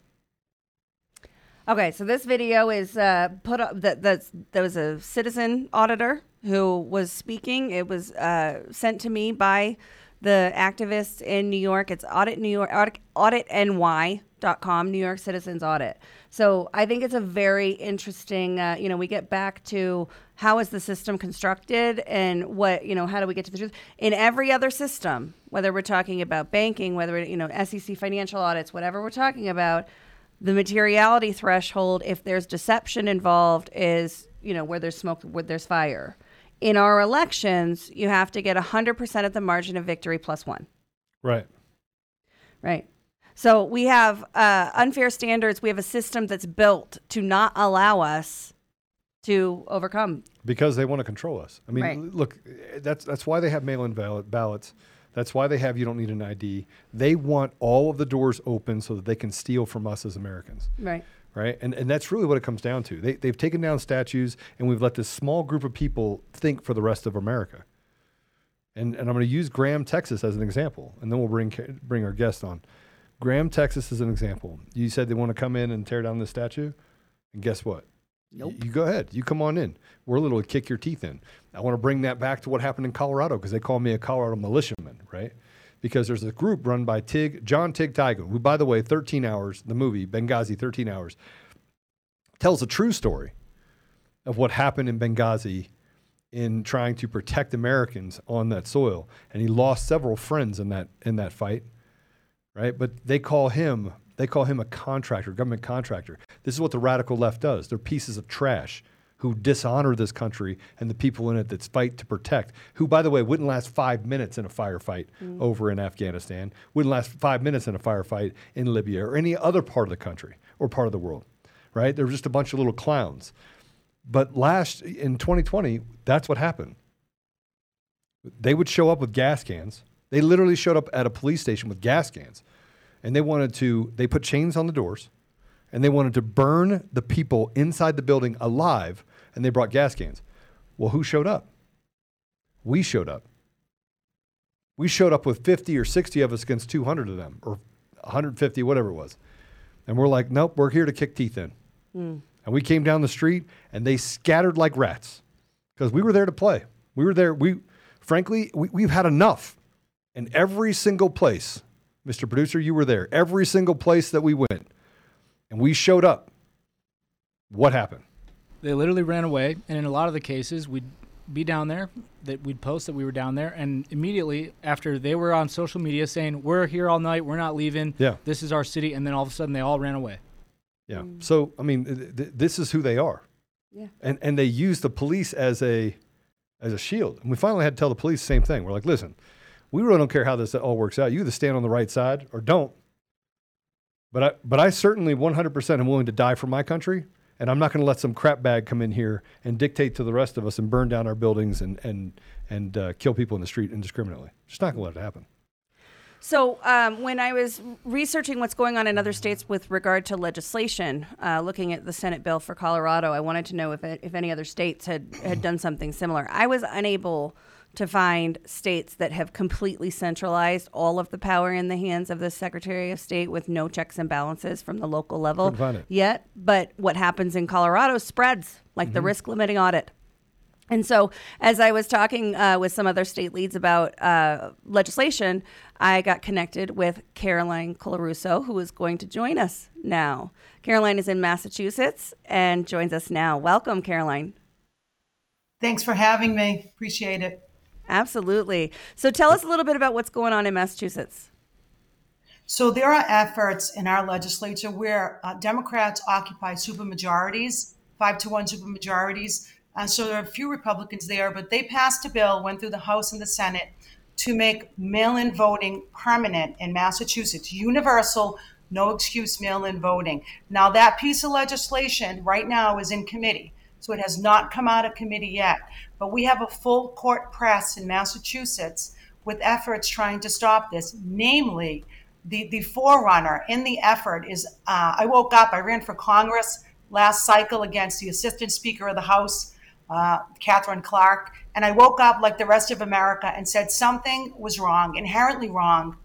Okay, so this video is uh, put up. That that's there was a citizen auditor who was speaking. It was uh, sent to me by the activists in New York. It's audit New York audit, auditny.com, New York Citizens Audit. So I think it's a very interesting. Uh, you know, we get back to how is the system constructed and what you know how do we get to the truth in every other system, whether we're talking about banking, whether you know SEC financial audits, whatever we're talking about. The materiality threshold, if there's deception involved, is you know where there's smoke, where there's fire in our elections, you have to get 100% of the margin of victory plus one. Right. Right. So we have uh, unfair standards. We have a system that's built to not allow us to overcome. Because they want to control us. I mean, Right. look, that's that's why they have mail-in ballot, ballots. That's why they have you don't need an ID. They want all of the doors open so that they can steal from us as Americans. Right. Right? And and that's really what it comes down to. They they've taken down statues, and we've let this small group of people think for the rest of America. And and I'm going to use Graham, Texas, as an example, and then we'll bring bring our guest on. Graham, Texas, is an example. You said they want to come in and tear down this statue, and guess what? Nope. You go ahead. You come on in. We're a literally kick your teeth in. I want to bring that back to what happened in Colorado because they call me a Colorado militiaman, right? Because there's a group run by Tig, John Tig Tygo, who, by the way, 13 hours, the movie Benghazi, 13 hours, tells a true story of what happened in Benghazi in trying to protect Americans on that soil. And he lost several friends in that in that fight, right? But they call him they call him a contractor, government contractor. This is what the radical left does. They're pieces of trash who dishonor this country and the people in it that fight to protect. Who, by the way, wouldn't last five minutes in a firefight mm. over in Afghanistan, wouldn't last five minutes in a firefight in Libya or any other part of the country or part of the world, right? They're just a bunch of little clowns. But last in 2020, that's what happened. They would show up with gas cans. They literally showed up at a police station with gas cans. And they wanted to, they put chains on the doors and they wanted to burn the people inside the building alive. And they brought gas cans. Well, who showed up? We showed up. We showed up with 50 or 60 of us against 200 of them, or 150, whatever it was. And we're like, nope, we're here to kick teeth in. Hmm. And we came down the street and they scattered like rats because we were there to play. We were there. We, frankly, we, we've had enough. And every single place, Mr. Producer, you were there. Every single place that we went, and we showed up What happened? They literally ran away, and in a lot of the cases, we'd be down there, that we'd post that we were down there, and immediately after they were on social media saying, "We're here all night, we're not leaving, Yeah. this is our city," and then all of a sudden they all ran away. Yeah. Mm. So I mean, th- th- this is who they are. Yeah. And and they use the police as a as a shield. And we finally had to tell the police the same thing. We're like, listen, we really don't care how this all works out. You either stand on the right side or don't. But I but I certainly 100% am willing to die for my country. And I'm not going to let some crap bag come in here and dictate to the rest of us and burn down our buildings and and and uh, kill people in the street indiscriminately. Just not going to let it happen. So, um, when I was researching what's going on in other states with regard to legislation, uh, looking at the Senate bill for Colorado, I wanted to know if, it, if any other states had, had done something similar. I was unable to find states that have completely centralized all of the power in the hands of the Secretary of State with no checks and balances from the local level Couldn't find it. yet. But what happens in Colorado spreads, like the risk limiting audit. And so, as I was talking uh, with some other state leads about uh, legislation, I got connected with Caroline Colarusso, who is going to join us now. Caroline is in Massachusetts and joins us now. Welcome, Caroline. Thanks for having me. Appreciate it. Absolutely. So, tell us a little bit about what's going on in Massachusetts. So, there are efforts in our legislature where uh, Democrats occupy supermajorities, five to one supermajorities. Uh, so, there are a few Republicans there, but they passed a bill, went through the House and the Senate to make mail in voting permanent in Massachusetts, universal, no excuse mail in voting. Now, that piece of legislation right now is in committee. So it has not come out of committee yet. But we have a full court press in Massachusetts with efforts trying to stop this. Namely, the, the forerunner in the effort is uh, I woke up, I ran for Congress last cycle against the Assistant Speaker of the House, uh, Katherine Clark. And I woke up like the rest of America and said something was wrong, inherently wrong.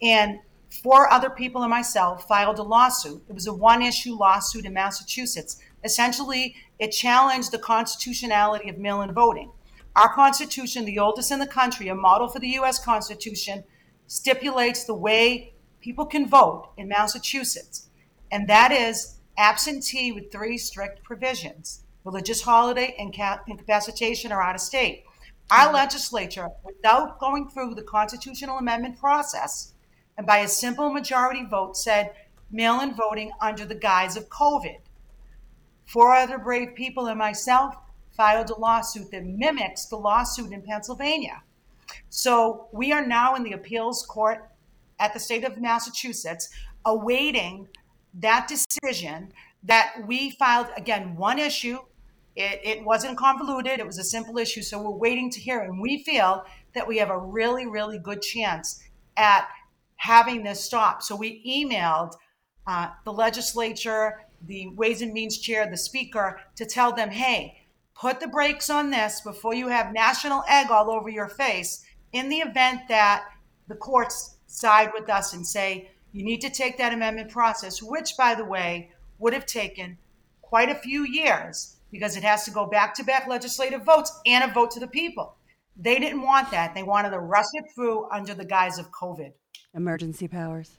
And four other people and myself filed a lawsuit. It was a one issue lawsuit in Massachusetts. Essentially, it challenged the constitutionality of mail in voting. Our Constitution, the oldest in the country, a model for the US Constitution, stipulates the way people can vote in Massachusetts. And that is absentee with three strict provisions religious holiday and incapacitation or out of state. Our legislature, without going through the constitutional amendment process, and by a simple majority vote, said mail in voting under the guise of COVID. Four other brave people and myself filed a lawsuit that mimics the lawsuit in Pennsylvania. So we are now in the appeals court at the state of Massachusetts awaiting that decision that we filed again one issue. It, it wasn't convoluted. It was a simple issue. So we're waiting to hear. And we feel that we have a really really good chance at having this stop so we emailed uh, the legislature the ways and means chair the speaker to tell them hey put the brakes on this before you have national egg all over your face in the event that the courts side with us and say you need to take that amendment process, which, by the way, would have taken quite a few years because it has to go back to back legislative votes and a vote to the people. They didn't want that. They wanted to rush it through under the guise of COVID. Emergency powers.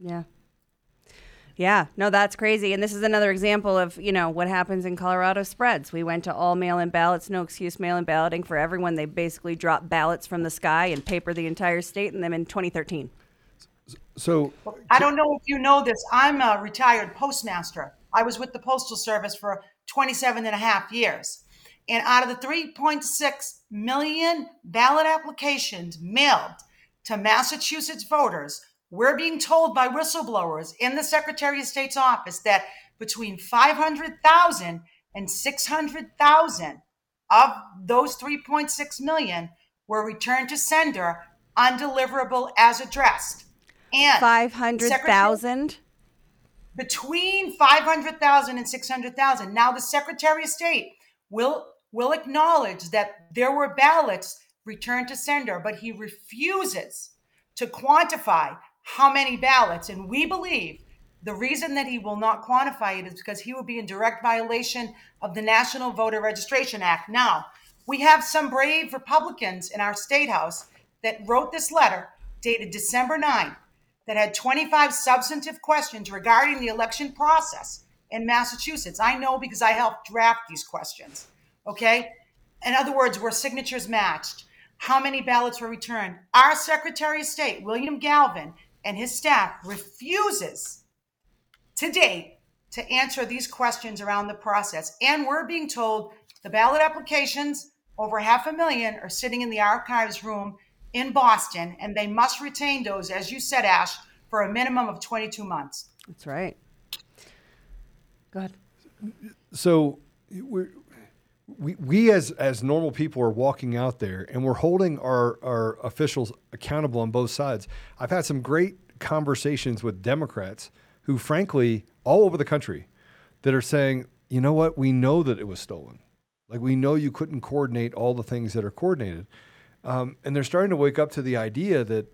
Yeah. Yeah, no, that's crazy. And this is another example of, you know, what happens in Colorado spreads. We went to all mail in ballots, no excuse mail in balloting for everyone. They basically dropped ballots from the sky and paper the entire state and them in 2013. So I don't know if you know this. I'm a retired postmaster. I was with the Postal Service for 27 and a half years. And out of the 3.6 million ballot applications mailed to Massachusetts voters, we're being told by whistleblowers in the Secretary of State's office that between 500,000 and 600,000 of those 3.6 million were returned to sender undeliverable as addressed. And 500,000? between 500,000 and 600,000. Now the Secretary of State will will acknowledge that there were ballots returned to sender, but he refuses to quantify how many ballots and we believe the reason that he will not quantify it is because he will be in direct violation of the National Voter Registration Act. Now, we have some brave Republicans in our state house that wrote this letter dated December 9 that had 25 substantive questions regarding the election process in Massachusetts. I know because I helped draft these questions. Okay? In other words, were signatures matched? How many ballots were returned? Our Secretary of State, William Galvin, and his staff refuses to date to answer these questions around the process. And we're being told the ballot applications, over half a million, are sitting in the archives room in Boston, and they must retain those, as you said, Ashe, for a minimum of 22 months. That's right. Go ahead. So we're, we we as as normal people are walking out there and we're holding our our officials accountable on both sides. I've had some great conversations with Democrats who, frankly, all over the country, that are saying, you know what, we know that it was stolen. Like we know you couldn't coordinate all the things that are coordinated, um, and they're starting to wake up to the idea that,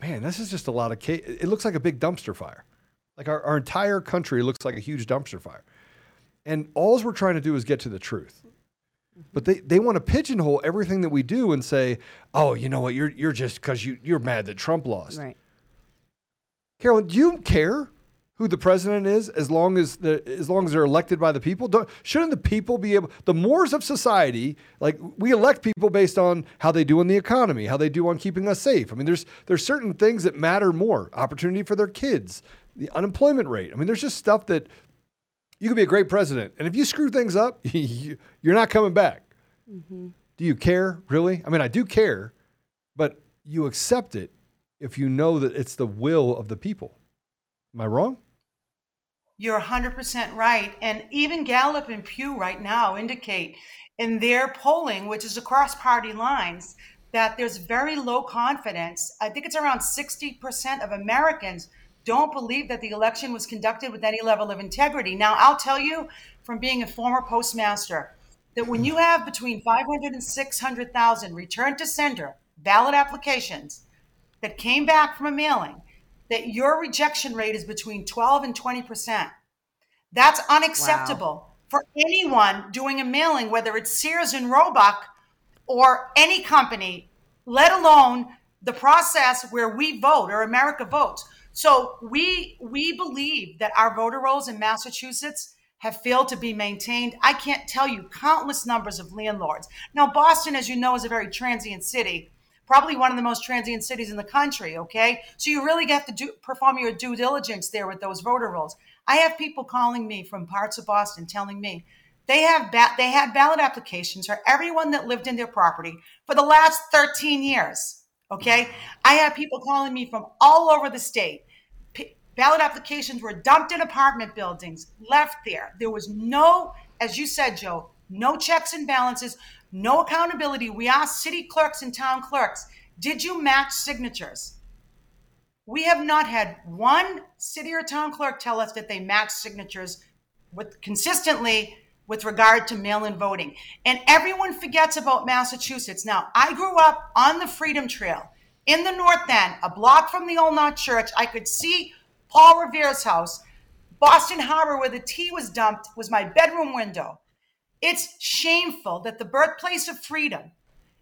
man, this is just a lot of. Ca- it looks like a big dumpster fire. Like our, our entire country looks like a huge dumpster fire. And all we're trying to do is get to the truth. But they, they want to pigeonhole everything that we do and say, oh, you know what, you're, you're just because you, you're mad that Trump lost. Right. Carolyn, do you care who the president is as long as the as long as they're elected by the people? Don't, shouldn't the people be able the mores of society, like we elect people based on how they do in the economy, how they do on keeping us safe. I mean, there's there's certain things that matter more. Opportunity for their kids, the unemployment rate. I mean, there's just stuff that you could be a great president, and if you screw things up, you- you're not coming back. Mm-hmm. Do you care really? I mean, I do care, but you accept it if you know that it's the will of the people. Am I wrong? You're 100% right. And even Gallup and Pew right now indicate in their polling, which is across party lines, that there's very low confidence. I think it's around 60% of Americans don't believe that the election was conducted with any level of integrity. Now, I'll tell you from being a former postmaster that when you have between 500 and 600,000 return to sender ballot applications that came back from a mailing, that your rejection rate is between 12 and 20 percent. That's unacceptable for anyone doing a mailing, whether it's Sears and Roebuck or any company, let alone the process where we vote or America votes. So we we believe that our voter rolls in Massachusetts have failed to be maintained. I can't tell you countless numbers of landlords. Now Boston, as you know, is a very transient city probably one of the most transient cities in the country. Okay, so you really have to do perform your due diligence there with those voter rolls. I have people calling me from parts of Boston telling me they have ba- they had ballot applications for everyone that lived in their property for the last 13 years. Okay, I have people calling me from all over the state. P- ballot applications were dumped in apartment buildings, left there. There was no, as you said, Joe, no checks and balances, no accountability. We asked city clerks and town clerks, did you match signatures? We have not had one city or town clerk tell us that they match signatures with consistently with regard to mail-in voting. And everyone forgets about Massachusetts. Now, I grew up on the Freedom Trail in the North End, a block from the Old North Church. I could see Paul Revere's house. Boston Harbor, where the tea was dumped, was my bedroom window. It's shameful that the birthplace of freedom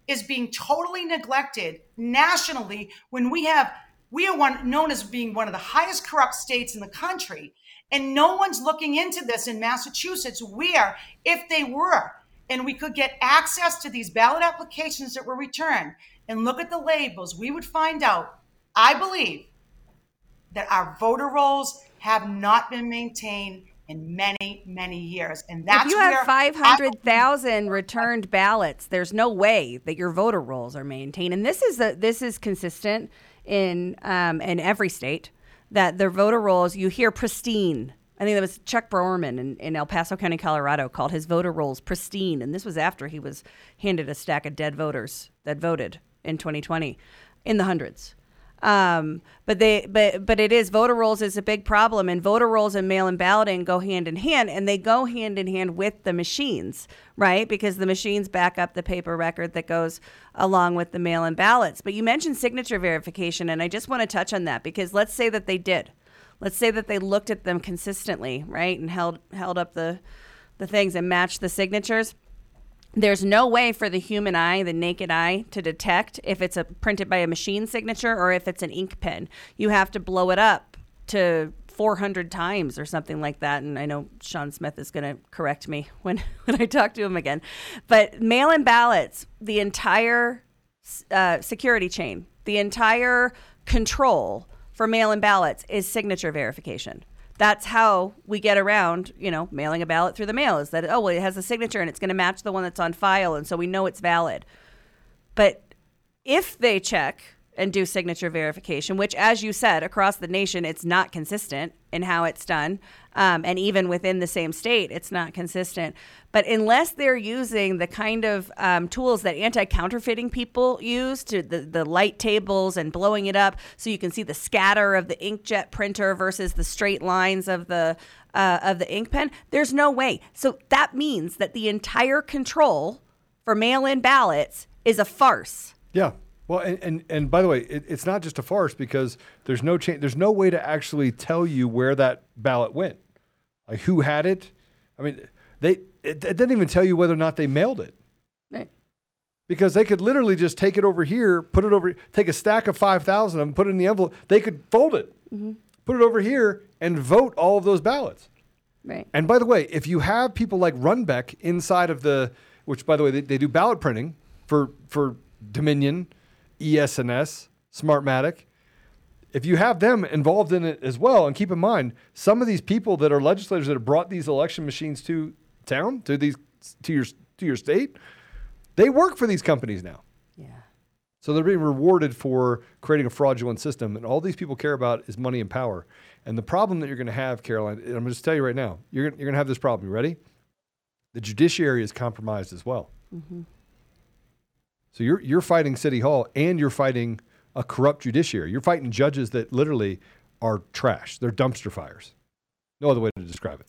is being totally neglected nationally when we have we are one known as being one of the highest corrupt states in the country and no one's looking into this in Massachusetts where if they were and we could get access to these ballot applications that were returned and look at the labels we would find out I believe that our voter rolls have not been maintained in many, many years. And that's if you have 500,000 returned ballots, there's no way that your voter rolls are maintained. And this is a, this is consistent in um, in every state that their voter rolls you hear pristine. I think that was Chuck Broerman in, in El Paso County, Colorado, called his voter rolls pristine. And this was after he was handed a stack of dead voters that voted in 2020 in the hundreds. Um, but they, but but it is voter rolls is a big problem, and voter rolls and mail-in balloting go hand in hand, and they go hand in hand with the machines, right? Because the machines back up the paper record that goes along with the mail-in ballots. But you mentioned signature verification, and I just want to touch on that because let's say that they did, let's say that they looked at them consistently, right, and held held up the the things and matched the signatures there's no way for the human eye, the naked eye, to detect if it's a printed by a machine signature or if it's an ink pen. You have to blow it up to 400 times or something like that. And I know Sean Smith is going to correct me when, when I talk to him again. But mail in ballots, the entire uh, security chain, the entire control for mail in ballots is signature verification. That's how we get around, you know, mailing a ballot through the mail is that, oh, well, it has a signature and it's going to match the one that's on file. And so we know it's valid. But if they check and do signature verification, which, as you said, across the nation, it's not consistent in how it's done. Um, and even within the same state, it's not consistent. But unless they're using the kind of um, tools that anti counterfeiting people use to the, the light tables and blowing it up so you can see the scatter of the inkjet printer versus the straight lines of the uh, of the ink pen, there's no way. So that means that the entire control for mail in ballots is a farce. Yeah. Well, and, and, and by the way, it, it's not just a farce because there's no change. There's no way to actually tell you where that ballot went, like who had it. I mean, they it, it doesn't even tell you whether or not they mailed it. Right. Because they could literally just take it over here, put it over, take a stack of five thousand of them, put it in the envelope. They could fold it, mm-hmm. put it over here, and vote all of those ballots. Right. And by the way, if you have people like Runbeck inside of the, which by the way they, they do ballot printing for for Dominion, ES&S, Smartmatic. If you have them involved in it as well, and keep in mind some of these people that are legislators that have brought these election machines to town, to these to your to your state, they work for these companies now. Yeah. So they're being rewarded for creating a fraudulent system, and all these people care about is money and power. And the problem that you're going to have, Caroline, and I'm going to tell you right now, you're you're going to have this problem. You ready? The judiciary is compromised as well. Mm-hmm. So you're you're fighting City Hall, and you're fighting a corrupt judiciary. You're fighting judges that literally are trash. They're dumpster fires. No other way to describe it.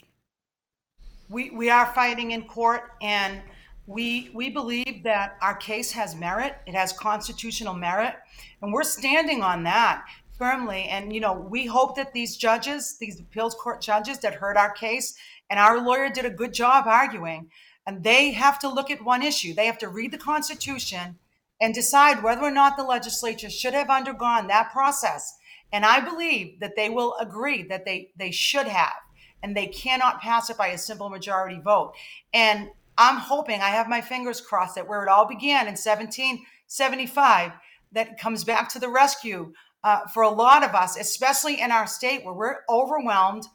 We, we are fighting in court and we, we believe that our case has merit. It has constitutional merit. And we're standing on that firmly. And, you know, we hope that these judges, these appeals court judges that heard our case, and our lawyer did a good job arguing, and they have to look at one issue. They have to read the Constitution and decide whether or not the legislature should have undergone that process. And I believe that they will agree that they, they should have, and they cannot pass it by a simple majority vote. And I'm hoping, I have my fingers crossed that where it all began in 1775, that comes back to the rescue uh, for a lot of us, especially in our state where we're overwhelmed,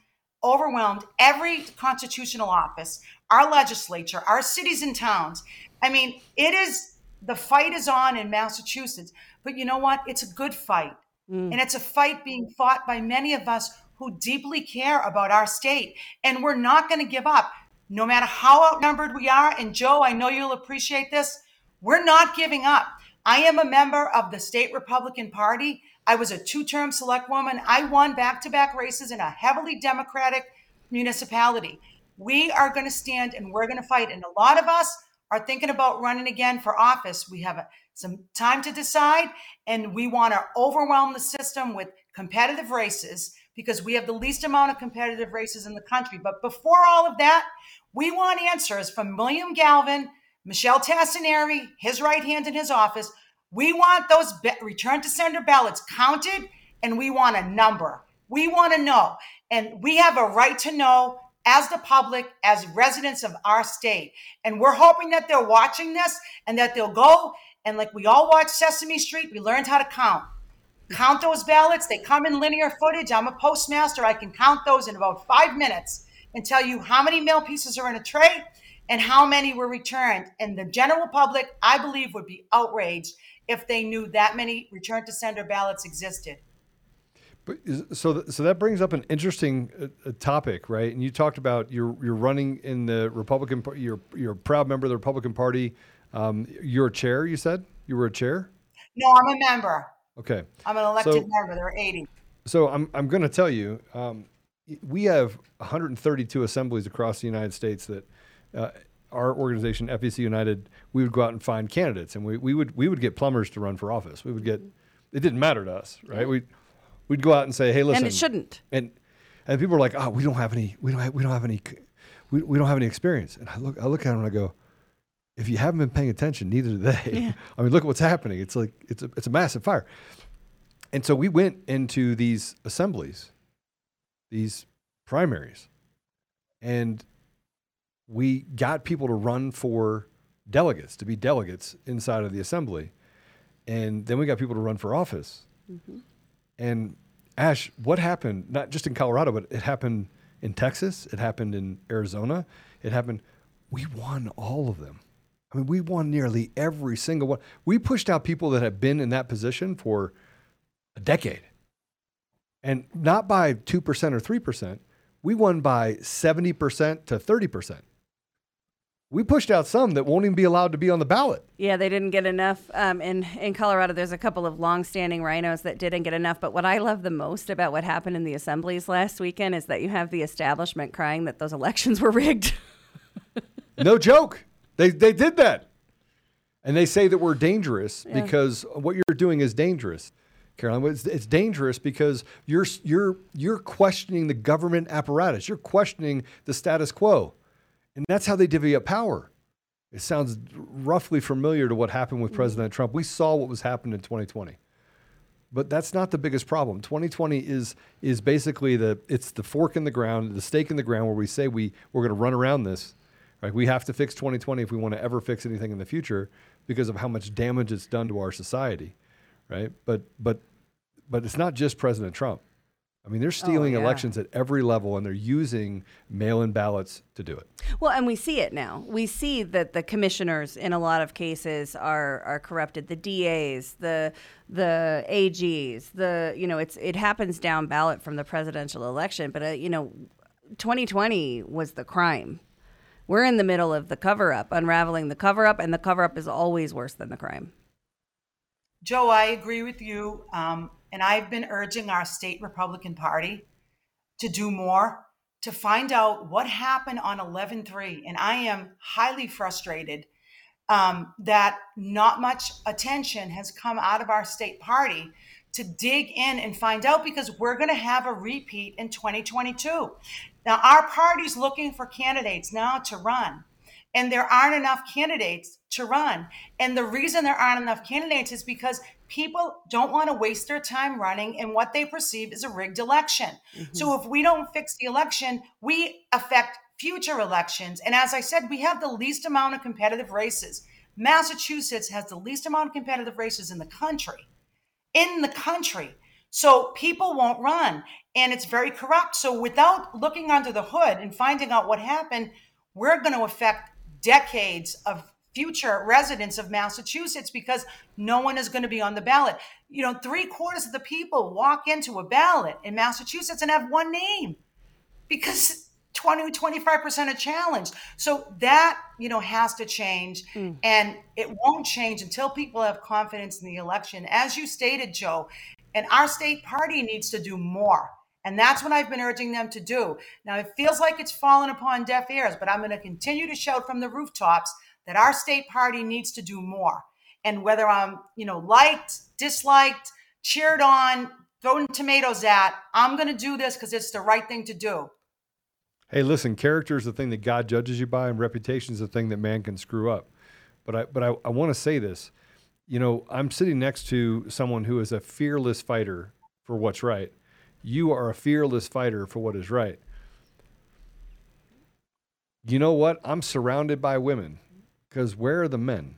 overwhelmed. Every constitutional office, our legislature, our cities and towns. I mean, it is the fight is on in Massachusetts, but you know what? It's a good fight. Mm. And it's a fight being fought by many of us who deeply care about our state. And we're not going to give up, no matter how outnumbered we are. And Joe, I know you'll appreciate this. We're not giving up. I am a member of the state Republican Party. I was a two term select woman. I won back to back races in a heavily Democratic municipality. We are going to stand and we're going to fight. And a lot of us are thinking about running again for office. We have some time to decide, and we want to overwhelm the system with competitive races because we have the least amount of competitive races in the country. But before all of that, we want answers from William Galvin, Michelle Tassinari, his right hand in his office. We want those be- return to sender ballots counted, and we want a number. We want to know. And we have a right to know as the public, as residents of our state. And we're hoping that they're watching this and that they'll go and, like we all watch Sesame Street, we learned how to count. Count those ballots. They come in linear footage. I'm a postmaster. I can count those in about five minutes and tell you how many mail pieces are in a tray and how many were returned. And the general public, I believe, would be outraged if they knew that many return to sender ballots existed. So, th- so that brings up an interesting uh, uh, topic, right? And you talked about you're you're running in the Republican. You're you're a proud member of the Republican Party. Um, you're a chair. You said you were a chair. No, I'm a member. Okay. I'm an elected So- member. There are 80. So I'm I'm going to tell you, um, we have 132 assemblies across the United States that uh, our organization FEC United we would go out and find candidates, and we, we would we would get plumbers to run for office. We would get it didn't matter to us, right? We we'd go out and say, hey, listen, and it shouldn't. and and people are like, oh, we don't have any, we don't have, we don't have any, we, we don't have any experience. And I look I look at them and I go, if you haven't been paying attention, neither do they. Yeah. I mean, look at what's happening. It's like it's a it's a massive fire. And so we went into these assemblies, these primaries. And we got people to run for delegates, to be delegates inside of the assembly. And then we got people to run for office. Mm-hmm. And Ashe, what happened, not just in Colorado, but it happened in Texas, it happened in Arizona, it happened, we won all of them. I mean, we won nearly every single one. We pushed out people that have been in that position for a decade. And not by 2% or 3%. We won by 70% to 30%. We pushed out some that won't even be allowed to be on the ballot. Yeah, they didn't get enough. Um, in in Colorado, there's a couple of longstanding RINOs that didn't get enough. But what I love the most about what happened in the assemblies last weekend is that you have the establishment crying that those elections were rigged. No joke. They, they did that. And they say that we're dangerous because what you're doing is dangerous. Caroline, it's, it's dangerous because you're, you're, you're questioning the government apparatus. You're questioning the status quo. And that's how they divvy up power. It sounds roughly familiar to what happened with mm-hmm. President Trump. We saw what was happening in 2020. But that's not the biggest problem. 2020 is is basically the it's the fork in the ground, the stake in the ground where we say we we're going to run around this. Right? We have to fix 2020 if we want to ever fix anything in the future because of how much damage it's done to our society. Right? But but but it's not just President Trump. I mean, they're stealing yeah. elections at every level and they're using mail-in ballots to do it. Well, and we see it now. We see that the commissioners, in a lot of cases, are are corrupted. The DAs, the the AGs, the you know, it's it happens down ballot from the presidential election. But uh, you know, 2020 was the crime. We're in the middle of the cover up, unraveling the cover up, and the cover up is always worse than the crime. Joe, I agree with you. Um, and I've been urging our state Republican Party to do more to find out what happened on 11 3. And I am highly frustrated um, that not much attention has come out of our state party to dig in and find out because we're going to have a repeat in 2022. Now, our party's looking for candidates now to run and there aren't enough candidates to run. And the reason there aren't enough candidates is because people don't want to waste their time running in what they perceive as a rigged election. Mm-hmm. So if we don't fix the election, we affect future elections. And as I said, we have the least amount of competitive races. Massachusetts has the least amount of competitive races in the country. In the country. So people won't run. And it's very corrupt. So without looking under the hood and finding out what happened, we're going to affect decades of future residents of Massachusetts because no one is going to be on the ballot. You know, three quarters of the people walk into a ballot in Massachusetts and have one name because 20 25% are challenged. So that, you know, has to change mm. and it won't change until people have confidence in the election. As you stated, Joe, and our state party needs to do more. And that's what I've been urging them to do. Now, it feels like it's fallen upon deaf ears, but I'm going to continue to shout from the rooftops that our state party needs to do more. And whether I'm, you know, liked, disliked, cheered on, thrown tomatoes at, I'm going to do this because it's the right thing to do. Hey, listen, character is the thing that God judges you by, and reputation is the thing that man can screw up. But I, but I, I want to say this. You know, I'm sitting next to someone who is a fearless fighter for what's right. You are a fearless fighter for what is right. You know what? I'm surrounded by women because where are the men?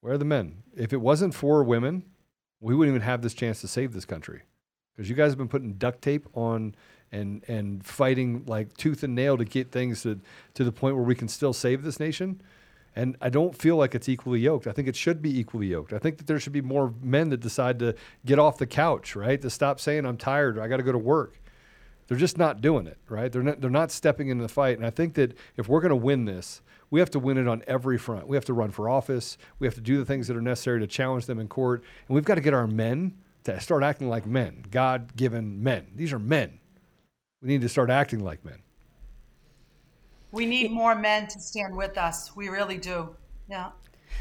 Where are the men? If it wasn't for women, we wouldn't even have this chance to save this country because you guys have been putting duct tape on and and fighting like tooth and nail to get things to, to the point where we can still save this nation. And I don't feel like it's equally yoked. I think it should be equally yoked. I think that there should be more men that decide to get off the couch, right? To stop saying I'm tired or I got to go to work. They're just not doing it, right? They're not they're not stepping into the fight. And I think that if we're going to win this, we have to win it on every front. We have to run for office. We have to do the things that are necessary to challenge them in court. And we've got to get our men to start acting like men, God-given men. These are men. We need to start acting like men. We need more men to stand with us. We really do. Yeah.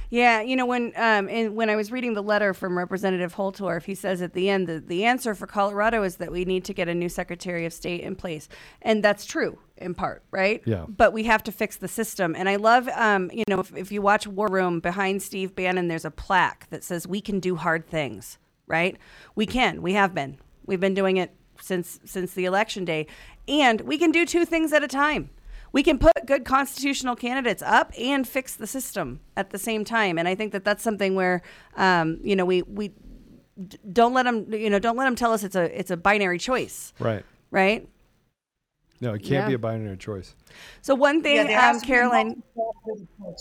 Yeah, you know when um in, when I was reading the letter from Representative Holtorf, he says at the end that the answer for Colorado is that we need to get a new Secretary of State in place, and that's true in part, right? Yeah. But we have to fix the system, and I love um you know if, if you watch War Room behind Steve Bannon, there's a plaque that says we can do hard things, right? We can. We have been. We've been doing it since since the election day, and we can do two things at a time. We can put good constitutional candidates up and fix the system at the same time, and I think that that's something where um, you know we we don't let them you know don't let them tell us it's a it's a binary choice, Right. right? No, it can't Yeah. be a binary choice. So one thing, Yeah, um, to Caroline.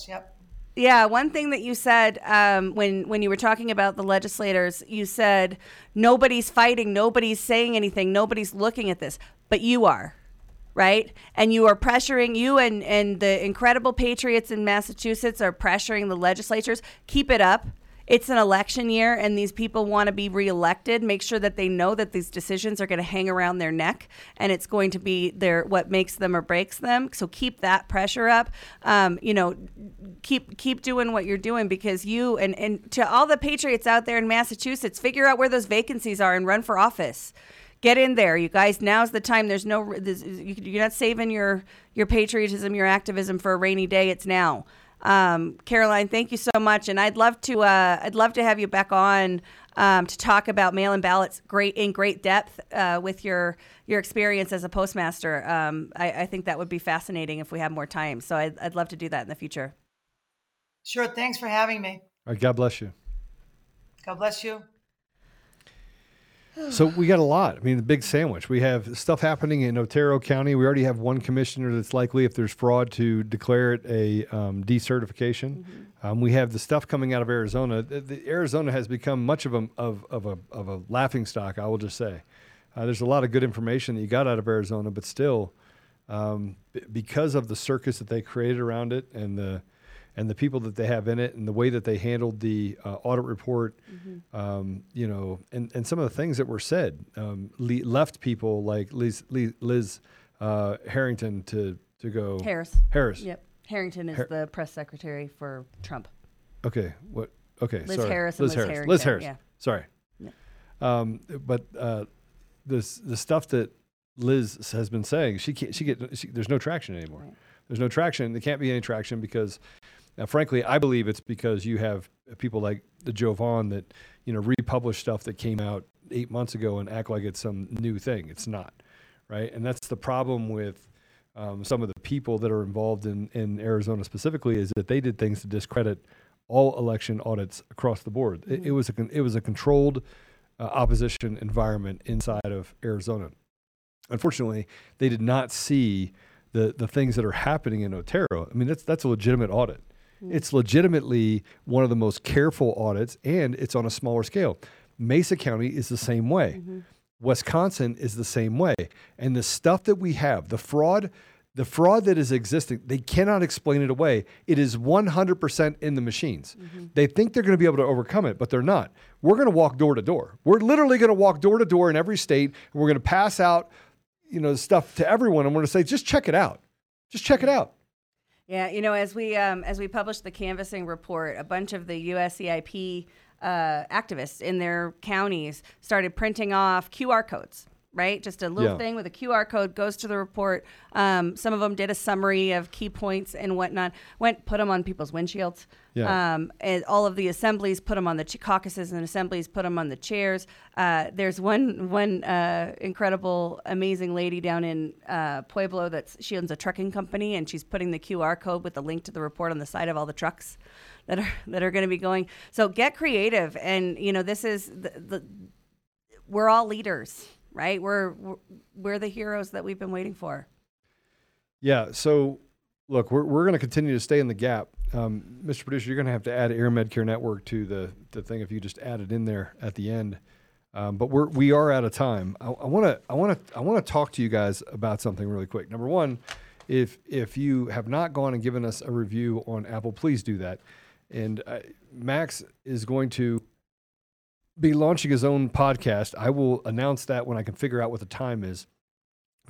Yep. Yeah, one thing that you said um, when when you were talking about the legislators, you said nobody's fighting, nobody's saying anything, nobody's looking at this, but you are, right? And you are pressuring you and and the incredible patriots in Massachusetts are pressuring the legislatures. Keep it up. It's an election year, and these people want to be reelected. Make sure that they know that these decisions are going to hang around their neck, and it's going to be their what makes them or breaks them. So keep that pressure up. Um, you know, keep keep doing what you're doing because you and and to all the patriots out there in Massachusetts, figure out where those vacancies are and run for office. Get in there, you guys. Now's the time. There's no. There's, you- you're not saving your your patriotism, your activism for a rainy day. It's now. Um, Caroline, thank you so much, and I'd love to. Uh, I'd love to have you back on um, to talk about mail-in ballots, great in great depth uh, with your your experience as a postmaster. Um, I, I think that would be fascinating if we have more time. So I'd, I'd love to do that in the future. Sure. Thanks for having me. All right, God bless you. God bless you. So we got a lot. I mean, the big sandwich. We have stuff happening in Otero County. We already have one commissioner that's likely, if there's fraud, to declare it a um, decertification. Um, we have the stuff coming out of Arizona. The, the Arizona has become much of a of, of a of a laughing stock. I will just say, uh, there's a lot of good information that you got out of Arizona, but still, um, b- because of the circus that they created around it and the and the people that they have in it and the way that they handled the uh, audit report, um, you know, and, and some of the things that were said um, le- left people like Liz, Liz, uh, Harrington to to go Harris. Harris. Yep. Harrington is Har- the press secretary for Trump. Okay. What? Okay. Liz sorry. Harris and Liz Liz Harris. Harrington, Liz Harris. yeah. Sorry. Um, but uh, this the stuff that Liz has been saying, she can't. She get. She, there's no traction anymore. Right. There's no traction. There can't be any traction because, uh, frankly, I believe it's because you have people like the Jovan that you know republish stuff that came out eight months ago and act like it's some new thing. It's not, right? And that's the problem with um, some of the people that are involved in in Arizona specifically is that they did things to discredit all election audits across the board. It, it was a it was a controlled uh, opposition environment inside of Arizona. Unfortunately, they did not see the the things that are happening in Otero. I mean, that's that's a legitimate audit. Mm. It's legitimately one of the most careful audits, and it's on a smaller scale. Mesa County is the same way. Mm-hmm. Wisconsin is the same way. And the stuff that we have, the fraud, the fraud that is existing, they cannot explain it away. It is 100% in the machines. Mm-hmm. They think they're going to be able to overcome it, but they're not. We're going to walk door to door. We're literally going to walk door to door in every state, and we're going to pass out, you know, stuff to everyone. And we're going to say, just check it out. Just check it out. Yeah, you know, as we um, as we published the canvassing report, a bunch of the USEIP uh, activists in their counties started printing off QR codes. Right, just a little Yeah. thing with a QR code goes to the report. Um, some of them did a summary of key points and whatnot. Went put them on people's windshields. Yeah. Um, and all of the assemblies put them on the ch- caucuses and assemblies put them on the chairs. Uh, there's one one uh, incredible, amazing lady down in uh, Pueblo that's she owns a trucking company and she's putting the QR code with the link to the report on the side of all the trucks that are that are going to be going. So get creative, and you know this is the, the we're all leaders, right? We're we're, we're the heroes that we've been waiting for. Yeah. So, look, we're, we're going to continue to stay in the gap. Um, Mr. Producer, you're going to have to add Air Medcare Network to the, the thing if you just add it in there at the end. Um, but we're we are out of time. I want to I want to I want to talk to you guys about something really quick. Number one, if if you have not gone and given us a review on Apple, please do that. And uh, Max is going to be launching his own podcast. I will announce that when I can figure out what the time is.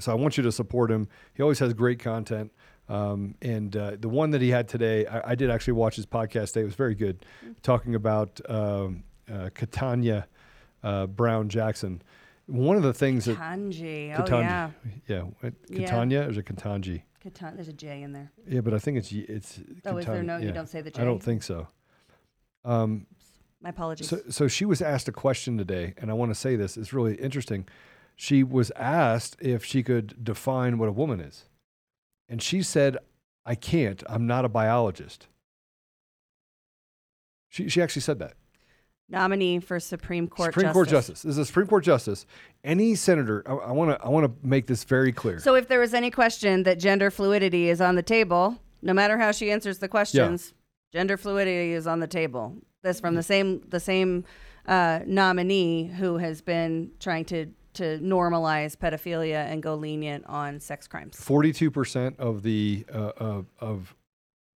So I want you to support him. He always has great content. Um, and uh, the one that he had today, I, I did actually watch his podcast today. It was very good, talking about um, uh, Katanya uh, Brown Jackson. One of the things that Kanji, oh Ketanji- yeah, yeah, what- Yeah. Katanya or is it Ketanji? Katan- there's a J in there. Yeah, but I think it's it's. Oh, is there Katanya, no- you don't say the J. I don't think so. Um, My apologies. so, so she was asked a question today, and I want to say this. It's really interesting. she was asked if she could define what a woman is. And she said, I can't. I'm not a biologist. She, she actually said that. Nominee for Supreme Court Supreme Justice. Court Justice. This is a Supreme Court Justice. Any senator, I want to I want to make this very clear. So if there was any question that gender fluidity is on the table, no matter how she answers the questions, gender fluidity is on the table. This from the same the same uh, nominee who has been trying to to normalize pedophilia and go lenient on sex crimes. Forty-two percent of the uh, of, of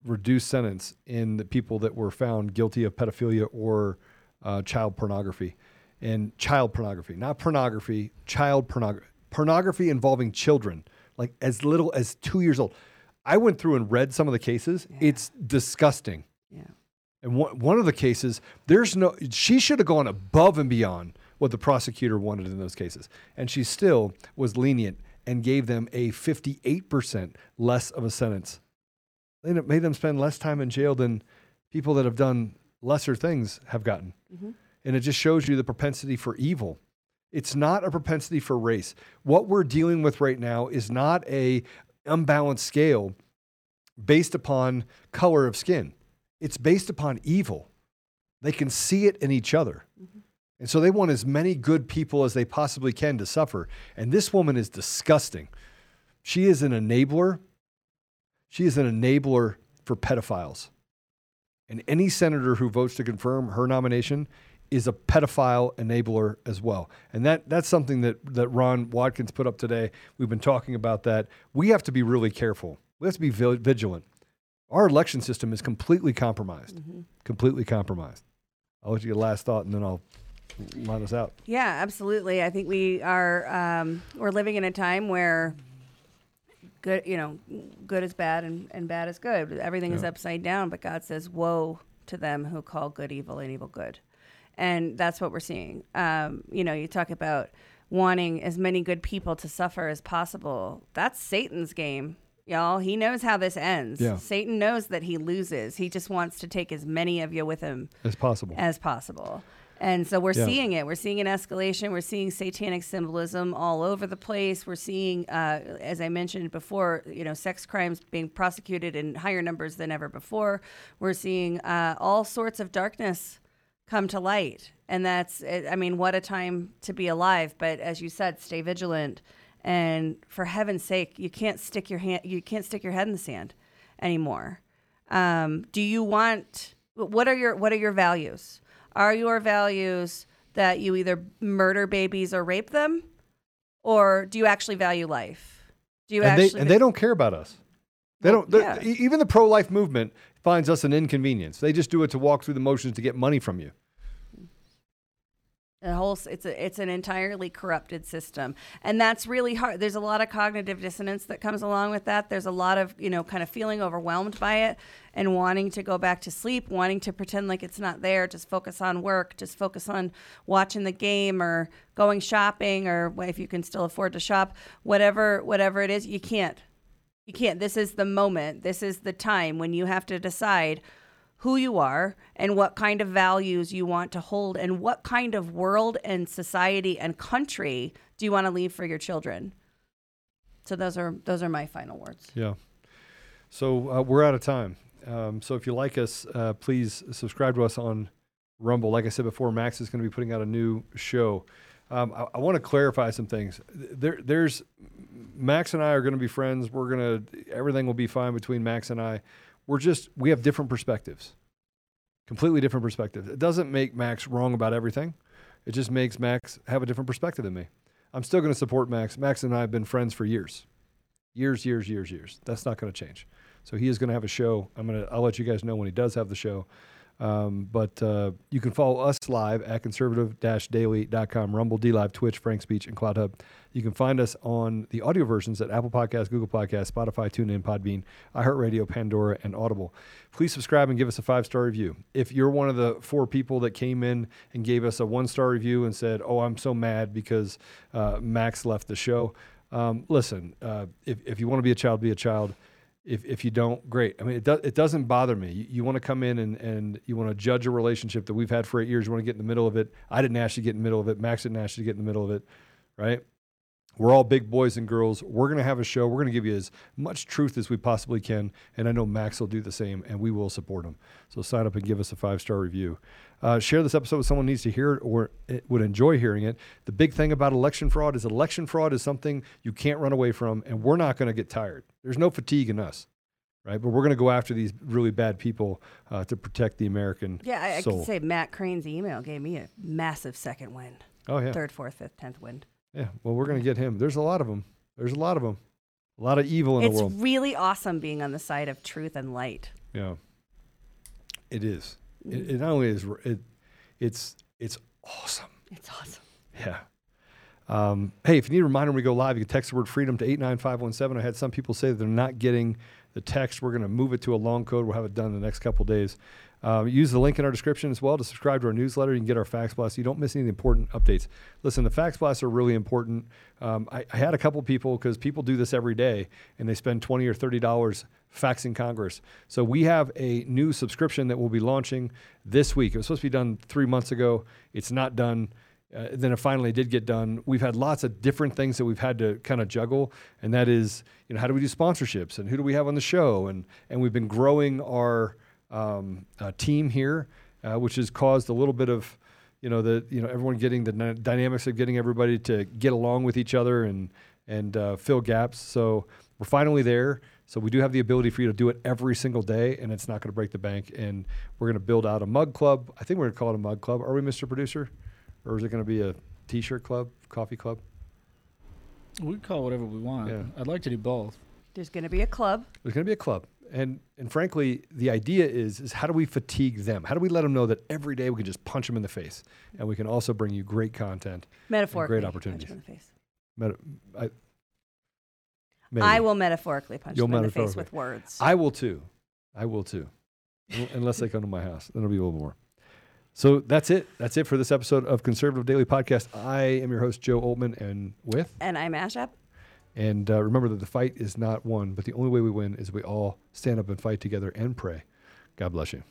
reduced sentence in the people that were found guilty of pedophilia or uh, child pornography, and child pornography, not pornography, child pornography, pornography involving children, like as little as two years old. I went through and read some of the cases. It's disgusting. Yeah. And one, one of the cases, there's no, she should have gone above and beyond what the prosecutor wanted in those cases. And she still was lenient and gave them a 58% less of a sentence. They made them spend less time in jail than people that have done lesser things have gotten. Mm-hmm. And it just shows you the propensity for evil. It's not a propensity for race. What we're dealing with right now is not a unbalanced scale based upon color of skin. It's based upon evil. They can see it in each other. Mm-hmm. And so they want as many good people as they possibly can to suffer. And this woman is disgusting. She is an enabler. She is an enabler for pedophiles. And any senator who votes to confirm her nomination is a pedophile enabler as well. And that that's something that that Ron Watkins put up today. We've been talking about that. We have to be really careful. We have to be vigilant. Our election system is completely compromised. Mm-hmm. Completely compromised. I'll let you get a last thought and then I'll line us out. Yeah, absolutely. I think we are um, we're living in a time where good, you know, good is bad and, and bad is good. Everything is upside down, but God says, "Woe to them who call good evil and evil good," and that's what we're seeing. Um, you know, you talk about wanting as many good people to suffer as possible. That's Satan's game. Y'all, he knows how this ends. Yeah. Satan knows that he loses. He just wants to take as many of you with him As possible. as possible. And so we're Yeah. seeing it. We're seeing an escalation. We're seeing satanic symbolism all over the place. We're seeing, uh, as I mentioned before, you know, sex crimes being prosecuted in higher numbers than ever before. We're seeing uh, all sorts of darkness come to light, and that's, I mean, what a time to be alive. But as you said, stay vigilant, and for heaven's sake, you can't stick your hand, you can't stick your head in the sand anymore. Um, do you want? What are your What are your values? Are your values that you either murder babies or rape them, or do you actually value life? Do you and actually? they, and they don't care about us. They don't. yeah. Even the pro-life movement finds us an inconvenience. They just do it to walk through the motions to get money from you. A whole it's a it's an entirely corrupted system. And that's really hard there's a lot of cognitive dissonance that comes along with that. There's a lot of you know kind of feeling overwhelmed by it and wanting to go back to sleep wanting to pretend like it's not there just focus on work just focus on watching the game or going shopping or if you can still afford to shop whatever whatever it is you can't. You can't. This is the moment. This is the time when you have to decide who you are and what kind of values you want to hold and what kind of world and society and country do you want to leave for your children so those are those are my final words Yeah. So uh, we're out of time. Um, so if you like us, uh, please subscribe to us on Rumble. Like I said before, Max is going to be putting out a new show. Um, I, I want to clarify some things. There, there's Max and I are going to be friends. We're going to everything will be fine between Max and I. We're just we have different perspectives, completely different perspectives. It doesn't make Max wrong about everything. It just makes Max have a different perspective than me. I'm still going to support Max. Max and I have been friends for years years, years, years, years. That's not going to change. So he is going to have a show. I'm going to. I'll let you guys know when he does have the show. Um, but uh, you can follow us live at conservative-daily.com, Rumble, DLive, Twitch, Frank Speech, and Cloud Hub. You can find us on the audio versions at Apple Podcasts, Google Podcasts, Spotify, TuneIn, Podbean, iHeartRadio, Pandora, and Audible. Please subscribe and give us a five-star review. If you're one of the four people that came in and gave us a one-star review and said, "Oh, I'm so mad because uh, Max left the show," um, listen. Uh, if if you want to be a child, be a child. If, if you don't, great. I mean, it, do, it doesn't bother me. You, you want to come in and, and you want to judge a relationship that we've had for eight years. You want to get in the middle of it. I didn't ask you to get in the middle of it. Max didn't ask you to get in the middle of it, right? We're all big boys and girls. We're going to have a show. We're going to give you as much truth as we possibly can. And I know Max will do the same, and we will support him. So sign up and give us a five star review. Uh, share this episode with someone who needs to hear it or it would enjoy hearing it. The big thing about election fraud is election fraud is something you can't run away from, and we're not going to get tired. There's no fatigue in us, right? But we're going to go after these really bad people uh, to protect the American Yeah, I, I soul. could say Matt Crane's email gave me a massive second wind. oh yeah, Third, fourth, fifth, tenth wind. Yeah. Well, we're going to get him. There's a lot of them. There's a lot of them. A lot of evil in It's the world. It's really awesome being on the side of truth and light. Yeah, it is. Mm. It, it not only is it, it's it's awesome. It's awesome. Yeah. Um, hey, if you need a reminder when we go live, you can text the word freedom to 89517. I had some people say that they're not getting the text. We're going to move it to a long code. We'll have it done in the next couple days. Um, use the link in our description as well to subscribe to our newsletter. You can get our fax blast. You don't miss any of the important updates. Listen, the fax blasts are really important. Um, I, I had a couple people because people do this every day and they spend 20 or $30 faxing Congress. So we have a new subscription that we'll be launching this week. It was supposed to be done three months ago. It's not done. Uh, then it finally did get done. We've had lots of different things that we've had to kind of juggle, and that is, you know, how do we do sponsorships and who do we have on the show, and and we've been growing our um, uh, team here, uh, which has caused a little bit of, you know, the you know everyone getting the dy- dynamics of getting everybody to get along with each other and and uh, fill gaps. So we're finally there. So we do have the ability for you to do it every single day, and it's not going to break the bank. And we're going to build out a mug club. I think we're going to call it a mug club. Are we, Mr. Producer? Or is it going to be a T-shirt club, coffee club? We can call it whatever we want. Yeah. I'd like to do both. There's going to be a club. There's going to be a club, and and frankly, the idea is is how do we fatigue them? How do we let them know that every day we can just punch them in the face, and we can also bring you great content, Metaphorically. great punch opportunities. him in the face. Meta, I, maybe. I will metaphorically punch You'll him in the face with words. I will too. I will too. Unless they come to my house, then it'll be a little more. So that's it. That's it for this episode of Conservative Daily Podcast. I am your host, Joe Oltmann, and with and I'm Ashe Epp. And uh, remember that the fight is not won, but the only way we win is we all stand up and fight together and pray. God bless you.